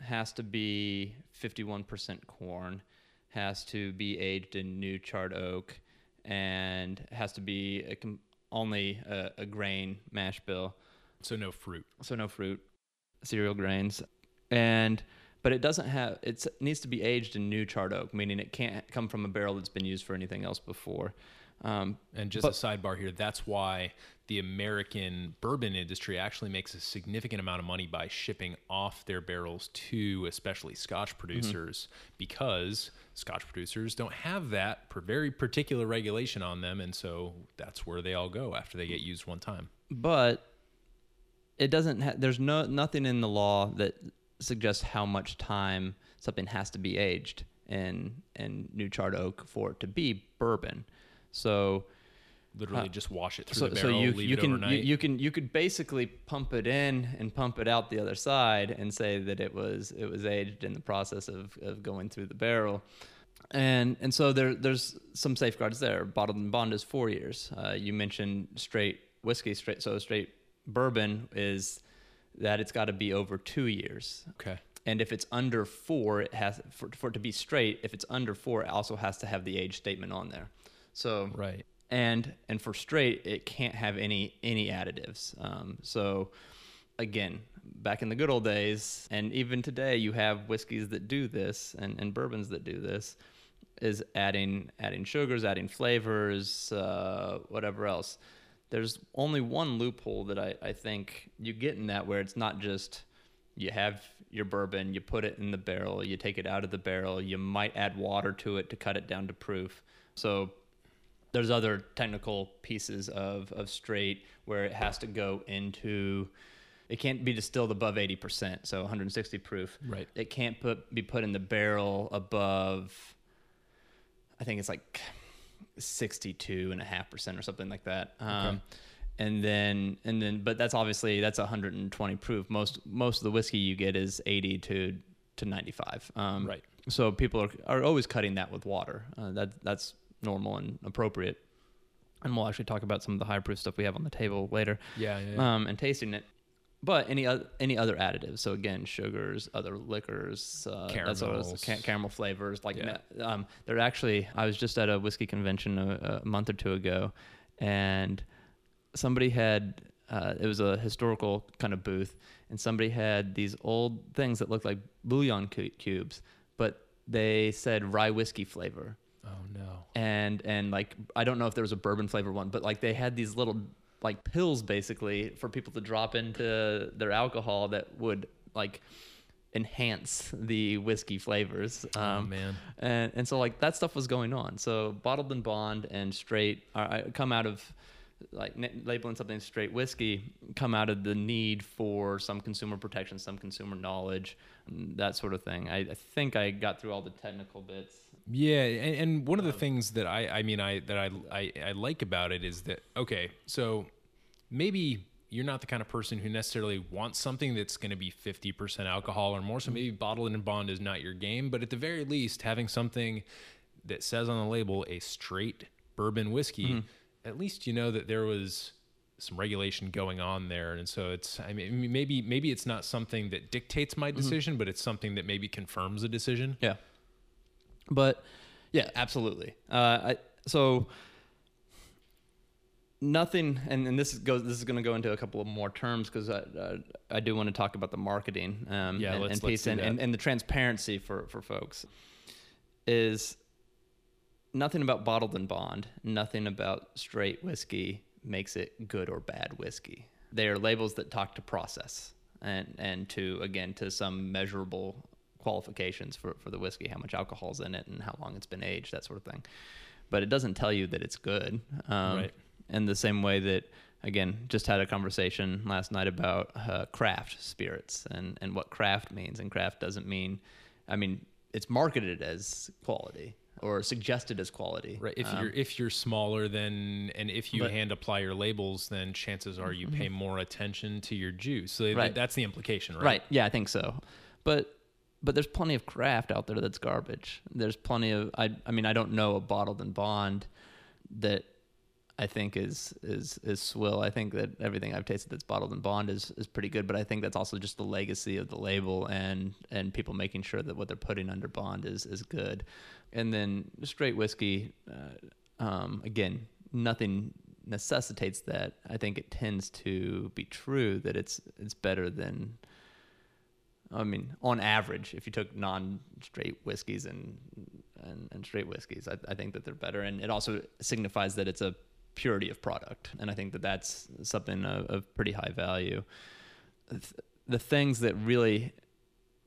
has to be 51% corn, has to be aged in new charred oak, and has to be a com- only a, a grain mash bill, so no fruit. So no fruit, cereal grains, and but it doesn't have it's, it needs to be aged in new charred oak, meaning it can't come from a barrel that's been used for anything else before. Um, And just But- a sidebar here, that's why the American bourbon industry actually makes a significant amount of money by shipping off their barrels to especially Scotch producers because Scotch producers don't have that very particular regulation on them. And so that's where they all go after they get used one time. but it doesn't ha- there's no nothing in the law that suggests how much time something has to be aged in in new charred oak for it to be bourbon. So Literally just wash it through so, the so you leave you it can you, you can you could basically pump it in and pump it out the other side and say that it was it was aged in the process of, of going through the barrel and and so there there's some safeguards there bottled and bond is four years uh, you mentioned straight whiskey straight so straight bourbon is that it's got to be over two years okay. and if it's under four, it has for, for it to be straight. If it's under four, it also has to have the age statement on there. So Right. and and for straight, it can't have any any additives. Um, so again, back in the good old days, and even today, you have whiskeys that do this and, and bourbons that do this, is adding adding sugars, adding flavors, uh, whatever else. There's only one loophole that I, I think you get in that where it's not just you have your bourbon, you put it in the barrel, you take it out of the barrel, you might add water to it to cut it down to proof. So there's other technical pieces of, of straight where it has to go into it can't be distilled above 80% so 160 proof. Right. it can't put be put in the barrel above i think it's like 62 and a half percent or something like that. Um, and then and then but that's obviously that's 120 proof. Most most of the whiskey you get is 80 to to 95 um, Right. so people are, are always cutting that with water. Uh, that that's normal and appropriate and we'll actually talk about some of the high proof stuff we have on the table later Yeah, yeah, yeah. um, and tasting it but any other any other additives so again sugars other liquors uh, that sort of Caramels. ca- caramel flavors like Yeah. um, they're actually i was just at a whiskey convention a, a month or two ago and somebody had uh, it was a historical kind of booth and somebody had these old things that looked like bouillon cu- cubes but they said rye whiskey flavor oh no. and and like I don't know if there was a bourbon flavor one, but like they had these little like pills basically for people to drop into their alcohol that would like enhance the whiskey flavors. Um, Oh, man. and and so like that stuff was going on. So bottled and bond and straight are, I come out of like labeling something straight whiskey come out of the need for some consumer protection, some consumer knowledge, that sort of thing. I, I think I got through all the technical bits. Yeah, and, and one of the um, things that I, I mean, I that I, I I like about it is that okay, so maybe you're not the kind of person who necessarily wants something that's going to be 50% alcohol or more. So maybe bottled and bond is not your game, but at the very least, having something that says on the label a straight bourbon whiskey, mm-hmm. at least you know that there was some regulation going on there and so it's i mean maybe maybe it's not something that dictates my mm-hmm. decision but it's something that maybe confirms a decision Yeah. But yeah, absolutely. Uh, I, so nothing, and, and this goes. This is going to go into a couple of more terms because I, uh, I do want to talk about the marketing. Um, Yeah, and, let's- and let's piece and, and, and the transparency for for folks is nothing about bottled and bond. Nothing about straight whiskey makes it good or bad whiskey. They are labels that talk to process and and to again to some measurable qualifications for, for the whiskey, how much alcohol's in it and how long it's been aged, that sort of thing. But it doesn't tell you that it's good. Um, Right. In the same way that, again, just had a conversation last night about uh, craft spirits and, and what craft means. And craft doesn't mean, I mean, it's marketed as quality or suggested as quality. Right. If Um, you're if you're smaller than and if you But- hand apply your labels, then chances are you pay more attention to your juice. So Right. that's the implication, right? Right. Yeah, I think so. But but there's plenty of craft out there that's garbage. There's plenty of I I mean I don't know a bottled and bond that I think is is is swill. I think that everything I've tasted that's bottled and bond is is pretty good, but I think that's also just the legacy of the label and and people making sure that what they're putting under bond is is good. And then straight whiskey uh, um, again, nothing necessitates that. I think it tends to be true that it's it's better than I mean, on average, if you took non-straight whiskeys and and, and straight whiskeys, I, I think that they're better, and it also signifies that it's a purity of product, and I think that that's something of, of pretty high value. The things that really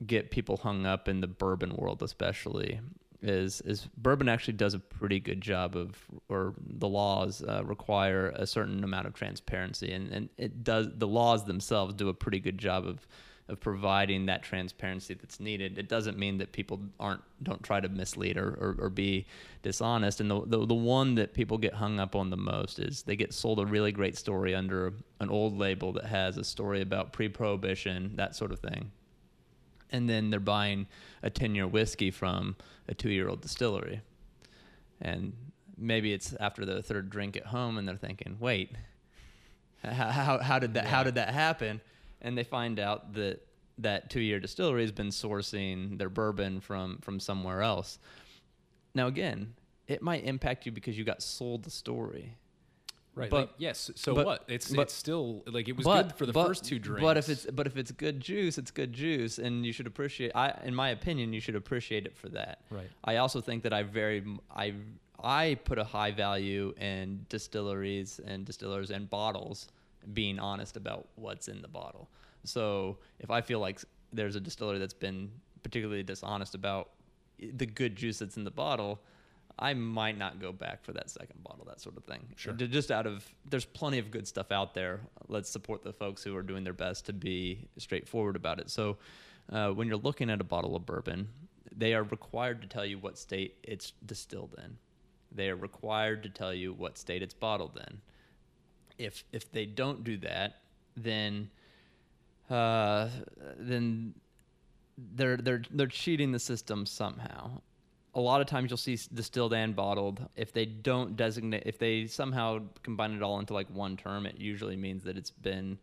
get people hung up in the bourbon world, especially, is is bourbon actually does a pretty good job of, or the laws uh, require a certain amount of transparency, and and it does the laws themselves do a pretty good job of of providing that transparency that's needed. It doesn't mean that people aren't don't try to mislead or, or, or be dishonest. And the, the the one that people get hung up on the most is they get sold a really great story under an old label that has a story about pre-prohibition, that sort of thing. And then they're buying a 10-year whiskey from a 2-year-old distillery. And maybe it's after the third drink at home and they're thinking, "Wait, how, how, how did that how did that happen and they find out that that two year distillery has been sourcing their bourbon from from somewhere else now again it might impact you because you got sold the story Right. But- like, yes. So but- what? It's but- it's still like it was but, good for the first two drinks. But if it's but if it's good juice, it's good juice, and you should appreciate. I, in my opinion, you should appreciate it for that. Right. I also think that I very I I put a high value in distilleries and distillers and bottles being honest about what's in the bottle. So if I feel like there's a distillery that's been particularly dishonest about the good juice that's in the bottle. I might not go back for that second bottle, that sort of thing. Sure. Just out of there's plenty of good stuff out there. Let's support the folks who are doing their best to be straightforward about it. So, uh, when you're looking at a bottle of bourbon, they are required to tell you what state it's distilled in. They are required to tell you what state it's bottled in. If if they don't do that, then uh, then they're they're they're cheating the system somehow. A lot of times you'll see distilled and bottled. If they don't designate, if they somehow combine it all into like one term, it usually means that it's been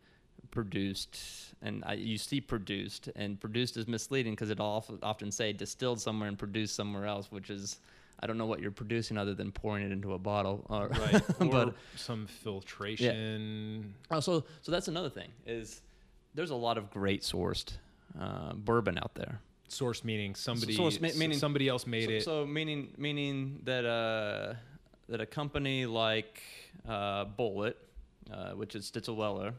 produced. And I, you see produced, and produced is misleading because it often often say distilled somewhere and produced somewhere else, which is I don't know what you're producing other than pouring it into a bottle. Or, right. Or but some filtration. Oh, so so that's another thing is there's a lot of great sourced uh, bourbon out there. Source meaning somebody source me- meaning- somebody else made so, it. So meaning meaning that uh, that a company like uh, Bulleit, uh, which is Stitzel-Weller,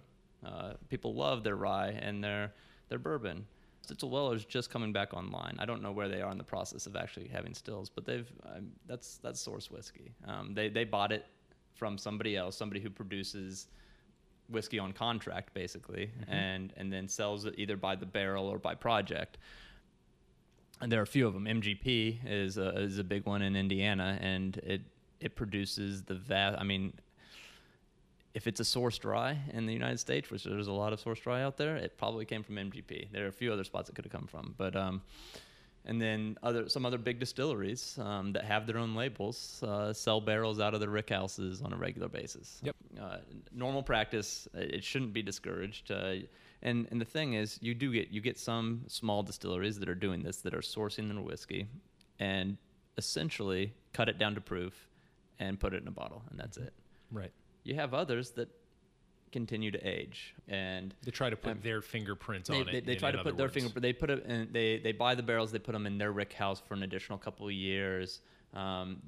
uh, people love their rye and their their bourbon. Stitzel-Weller is just coming back online. I don't know where they are in the process of actually having stills, but they've um, that's that's source whiskey. Um, they they bought it from somebody else, somebody who produces whiskey on contract basically and and then sells it either by the barrel or by project and there are a few of them mgp is a, is a big one in indiana and it it produces the vast i mean if it's a sourced rye in the united states which there's a lot of sourced rye out there it probably came from mgp there are a few other spots it could have come from but um and then other some other big distilleries um, that have their own labels uh, sell barrels out of their rick houses on a regular basis. Yep. Uh, normal practice. uh, It shouldn't be discouraged. Uh, and and the thing is, you do get you get some small distilleries that are doing this that are sourcing their whiskey, and essentially cut it down to proof, and put it in a bottle, and that's it. right. You have others that continue to age and They try to put Um, their fingerprints they, on it. they, they try to put their words. finger. They put it. In, they they buy the barrels. They put them in their rick house for an additional couple of years. Um,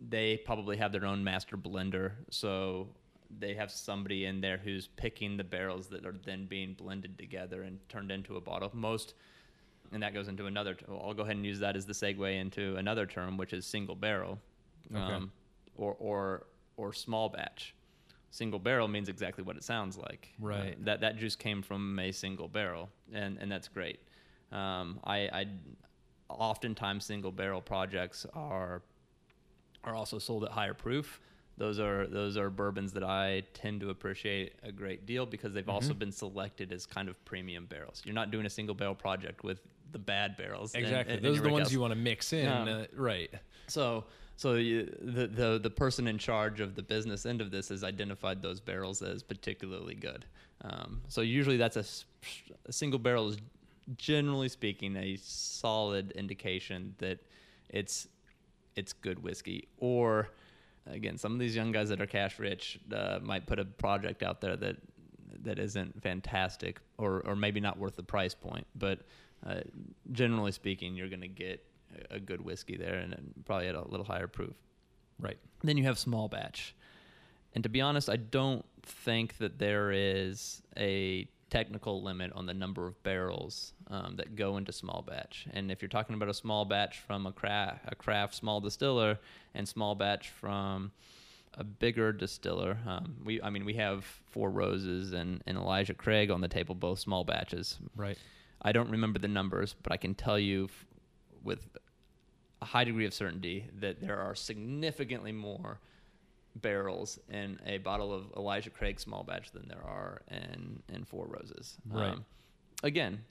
they probably have their own master blender, so they have somebody in there who's picking the barrels that are then being blended together and turned into a bottle. Most, and that goes into another. t- I'll go ahead and use that as the segue into another term, which is single barrel, Okay. um, or or or small batch. Single barrel means exactly what it sounds like. Uh, Right. that that juice came from a single barrel, and and that's great. Um, I, I oftentimes single barrel projects are are also sold at higher proof. Those are those are bourbons that I tend to appreciate a great deal because they've also Mm-hmm. been selected as kind of premium barrels. You're not doing a single barrel project with the bad barrels. Exactly. Those are the ones you want to mix in. Um, uh, right. So, so the, the the person in charge of the business end of this has identified those barrels as particularly good. Um, so usually that's a single barrel is generally speaking a solid indication that it's it's good whiskey. Or again, some of these young guys that are cash rich uh, might put a project out there that that isn't fantastic or or maybe not worth the price point, but uh, generally speaking, you're going to get a- good whiskey there and then probably at a little higher proof. Right. Then you have small batch. And to be honest, I don't think that there is a technical limit on the number of barrels um, that go into small batch. And if you're talking about a small batch from a craft, a craft small distiller and small batch from a bigger distiller, um, we I mean we have Four Roses and, and Elijah Craig on the table, both small batches. Right. I don't remember the numbers, but I can tell you f- with a high degree of certainty that there are significantly more barrels in a bottle of Elijah Craig small batch than there are in in Four Roses. Um, Right. again,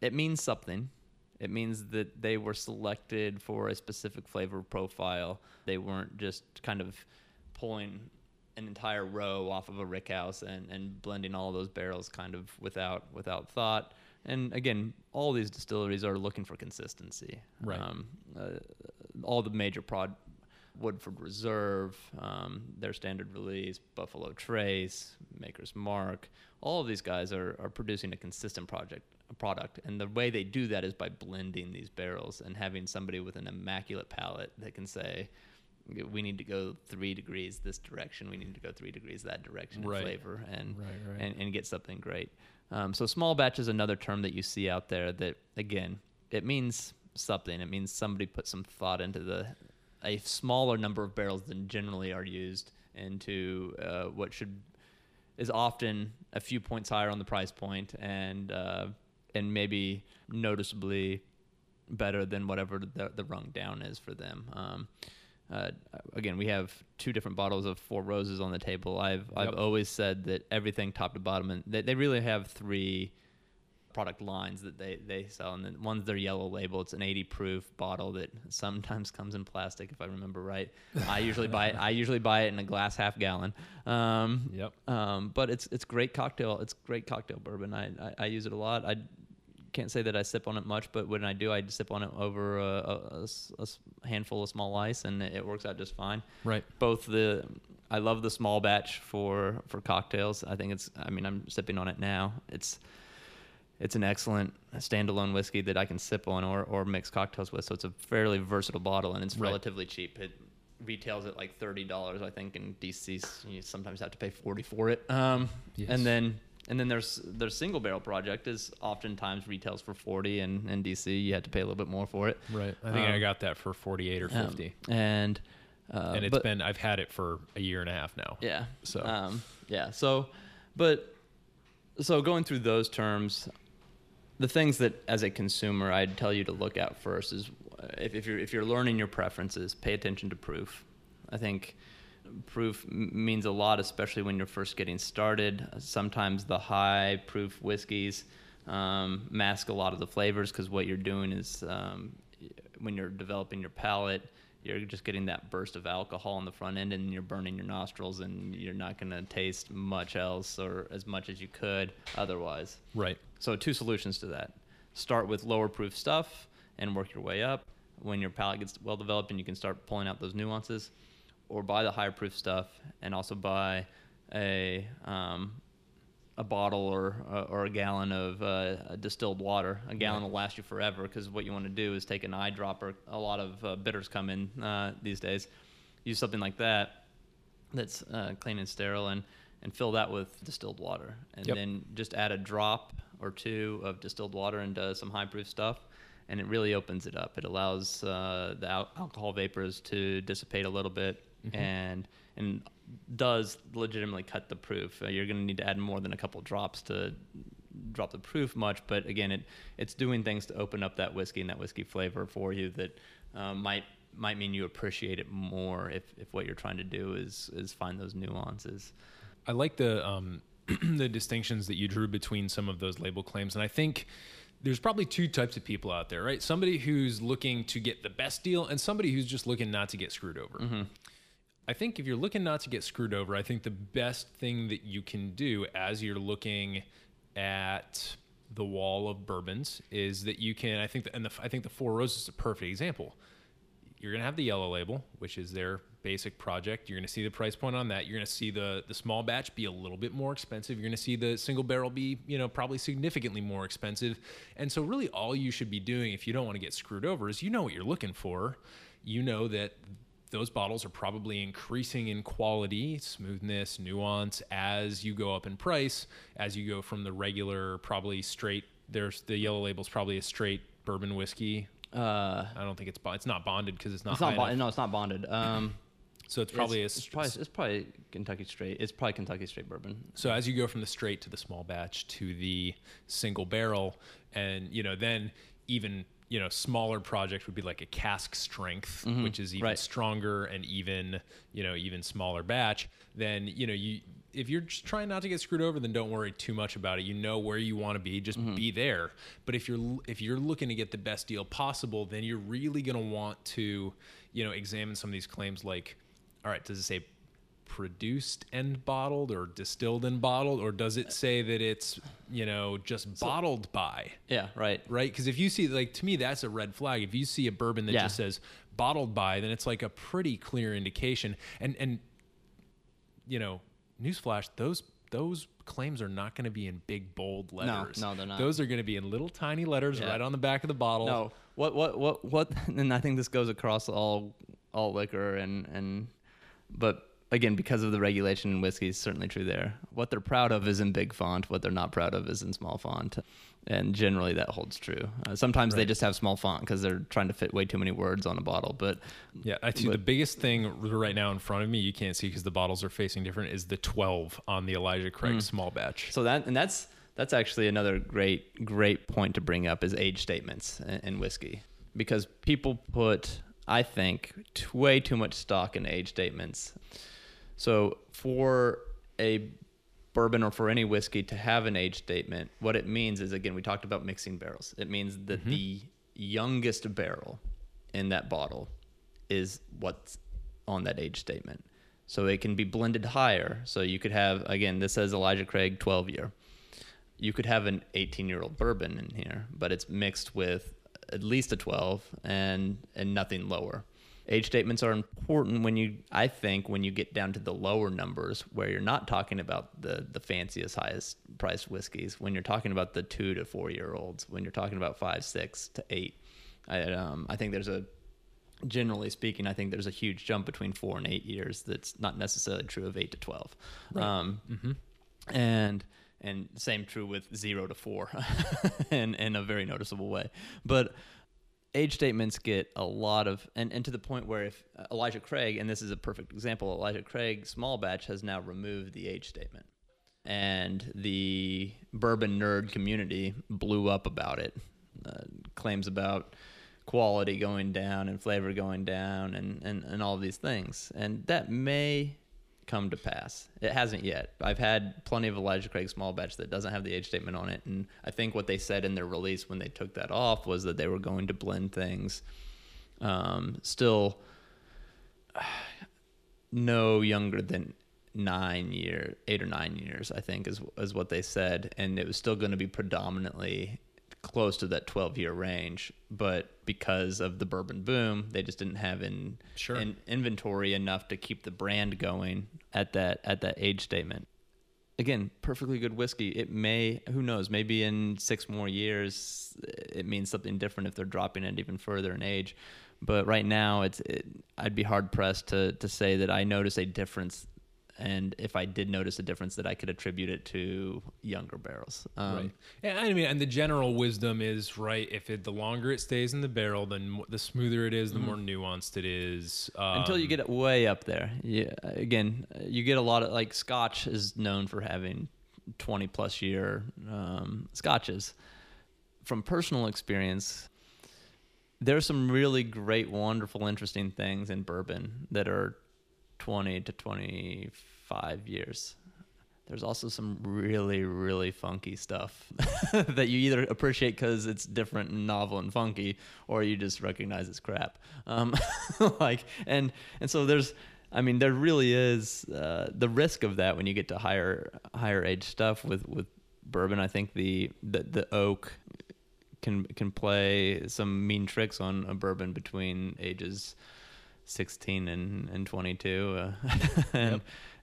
it means something. It means that they were selected for a specific flavor profile. They weren't just kind of pulling an entire row off of a rick house and, and blending all those barrels kind of without without thought. And again, all these distilleries are looking for consistency. Right. Um, uh, all the major prod, Woodford Reserve, um, their standard release, Buffalo Trace, Maker's Mark, all of these guys are, are producing a consistent project a product, and the way they do that is by blending these barrels and having somebody with an immaculate palate that can say, "We need to go three degrees this direction. We need to go three degrees that direction Right. in flavor, and Right, right. and and get something great." Um, so small batch is another term that you see out there that again it means something. It means somebody put some thought into the a smaller number of barrels than generally are used into uh, what should is often a few points higher on the price point and uh, and maybe noticeably better than whatever the, the rung down is for them. Um, uh, again, we have two different bottles of Four Roses on the table. I've I've always said that everything top to bottom, and they, they really have three product lines that they, they sell. And then one's their yellow label. It's an 80 proof bottle that sometimes comes in plastic, if I remember right. I usually buy it. I usually buy it in a glass half gallon. Um, Yep. Um, but it's it's great cocktail. It's great cocktail bourbon. I, I, I use it a lot. I can't say that I sip on it much, but when I do, I sip on it over a handful of small ice, and it works out just fine Right. both the I love the small batch for for cocktails. I think it's I mean I'm sipping on it now. It's it's an excellent standalone whiskey that I can sip on or or mix cocktails with. So it's a fairly versatile bottle and it's Right. relatively cheap. It retails at like thirty dollars. I think in DC you sometimes have to pay forty for it. Um, Yes. and then. And then there's their single barrel project is oftentimes retails for forty, and in DC you have to pay a little bit more for it. Right. I think I Um, got that for 48 or Um, 50. and uh, and it's but- been I've had it for a year and a half now. yeah. So- um, yeah. So, but so going through those terms, the things that as a consumer I'd tell you to look at first is if, if you're if you're learning your preferences, pay attention to proof. I think proof means a lot, especially when you're first getting started. Sometimes the high proof whiskeys um, mask a lot of the flavors because what you're doing is um, when you're developing your palate, you're just getting that burst of alcohol on the front end and you're burning your nostrils and you're not going to taste much else or as much as you could otherwise. Right. So two solutions to that. Start with lower proof stuff and work your way up. When your palate gets well developed and you can start pulling out those nuances, or buy the higher proof stuff and also buy a um, a bottle or uh, or a gallon of uh, distilled water. A gallon will last you forever because what you want to do is take an eyedropper. A lot of uh, bitters come in uh, these days. Use something like that that's uh, clean and sterile and and fill that with distilled water and Yep. then just add a drop or two of distilled water into some high proof stuff and it really opens it up it allows uh, the al- alcohol vapors to dissipate a little bit and and does legitimately cut the proof uh, you're going to need to add more than a couple drops to drop the proof much but again it it's doing things to open up that whiskey and that whiskey flavor for you that uh, might might mean you appreciate it more if, if what you're trying to do is is find those nuances I like the um, the distinctions that you drew between some of those label claims, and I think there's probably two types of people out there, right? Somebody who's looking to get the best deal, and somebody who's just looking not to get screwed over. I think if you're looking not to get screwed over, I think the best thing that you can do as you're looking at the wall of bourbons is that you can. I think, the, and the, I think the Four Roses is a perfect example you're to have the yellow label, which is their basic project. You're to see the price point on that. You're to see the the small batch be a little bit more expensive. You're to see the single barrel be, you know, probably significantly more expensive. And so really all you should be doing if you don't want to get screwed over is you know what you're looking for. You know that those bottles are probably increasing in quality, smoothness, nuance as you go up in price, as you go from the regular probably straight there's the yellow label's probably a straight bourbon whiskey uh, I don't think it's it's not bonded because it's not. it's not enough. no it's not bonded um, So it's probably it's, a, it's probably it's probably Kentucky straight. It's probably Kentucky straight bourbon. So as you go from the straight to the small batch to the single barrel, and you know then even you know smaller project would be like a cask strength, which is even Mm-hmm. right. stronger and even you know even smaller batch. Then you know you if you're just trying not to get screwed over, then don't worry too much about it. You know where you want to be, just Mm-hmm. be there. But if you're if you're looking to get the best deal possible, then you're really gonna want to you know examine some of these claims like all right, does it say produced and bottled or distilled and bottled or does it say that it's, you know, just bottled by? Yeah, right. Right? Because if you see, like, to me, that's a red flag. If you see a bourbon that Yeah. just says bottled by, then it's like a pretty clear indication. And, and, you know, newsflash, those, those claims are not going to be in big, bold letters. no, they're not. Those are going to be in little tiny letters Yeah. right on the back of the bottle. No, what what what what? And I think this goes across all all liquor and and, but again, because of the regulation in whiskey, is certainly true there. What they're proud of is in big font. What they're not proud of is in small font, and generally that holds true. Uh, sometimes they just have small font because they're trying to fit way too many words on a bottle. But Yeah, I see. The biggest thing right now in front of me, you can't see because the bottles are facing different, is the 12 on the Elijah Craig small batch. So that and that's that's actually another great great point to bring up is age statements in, in whiskey because people put I think t- way too much stock in age statements. So for a bourbon or for any whiskey to have an age statement, what it means is again we talked about mixing barrels. It means that mm-hmm. the youngest barrel in that bottle is what's on that age statement. So it can be blended higher. So you could have again this says Elijah Craig 12 year. You could have an 18 year old bourbon in here, but it's mixed with at least a 12 and and nothing lower. Age statements are important when you I think when you get down to the lower numbers where you're not talking about the the fanciest highest priced whiskeys when you're talking about the 2 to 4 year olds when you're talking about 5 6 to 8 I um I think there's a generally speaking, I think there's a huge jump between four and eight years. That's not necessarily true of eight to twelve. Um, And and same true with zero to four, in in a very noticeable way. But age statements get a lot of and, and to the point where if Elijah Craig and this is a perfect example, Elijah Craig small batch has now removed the age statement. And the bourbon nerd community blew up about it. Uh, claims about quality going down and flavor going down and, and, and all these things. And that may come to pass. It hasn't yet. I've had plenty of Elijah Craig small batch that doesn't have the age statement on it. And I think what they said in their release when they took that off was that they were going to blend things um, still no younger than nine year, eight or nine years, I think is is what they said, and it was still going to be predominantly close to that 12 year range but because of the bourbon boom they just didn't have in, Sure. in inventory enough to keep the brand going at that at that age statement. Again perfectly good whiskey. It may who knows maybe in six more years it means something different if they're dropping it even further in age. But right now it's it, i'd be hard pressed to to say that i notice a difference and if i did notice a difference that i could attribute it to younger barrels um, Right. Yeah, I mean, and the general wisdom is right. If it the longer it stays in the barrel, then the smoother it is, the more nuanced it is. Um, Mm-hmm. until you get it way up there. Yeah, again, you get a lot of like Scotch is known for having 20 plus year um, Scotches. From personal experience, there's some really great, wonderful, interesting things in bourbon that are 20 to 25 years. There's also some really, really funky stuff that you either appreciate because it's different and novel and funky, or you just recognize it's crap. Um, like, and and so there's, I mean, there really is uh, the risk of that when you get to higher higher age stuff with with bourbon. I think the the, the oak can can play some mean tricks on a bourbon between ages 16 and, and 22 uh,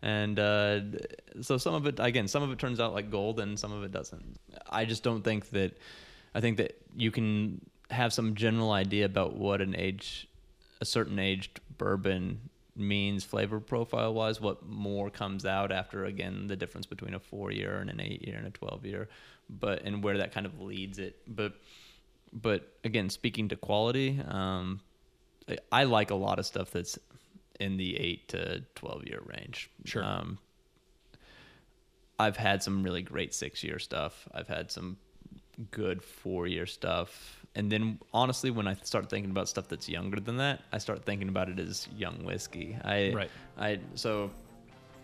and uh, so some of it again some of it turns out like gold and some of it doesn't. I just don't think that i think that you can have some general idea about what an age a certain aged bourbon means flavor profile wise what more comes out after again the difference between a 4 year and an 8 year and a 12 year but and where that kind of leads it. But but again speaking to quality um I- I like a lot of stuff that's in the eight to twelve year range. Sure. Um, I've had some really great six year stuff. I've had some good four year stuff. And then honestly, when I start thinking about stuff that's younger than that, I start thinking about it as young whiskey. I, Right. I, so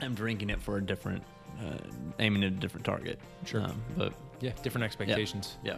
I'm drinking it for a different, uh, aiming at a different target. Sure. Um, but Yeah, different yeah, expectations. Yeah.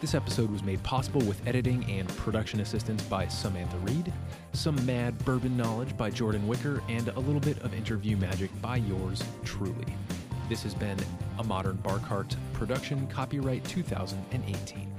This episode was made possible with editing and production assistance by Samantha Reed, some mad bourbon knowledge by Jordan Wicker, and a little bit of interview magic by yours truly. This has been a Modern Bar Cart production, copyright 2018.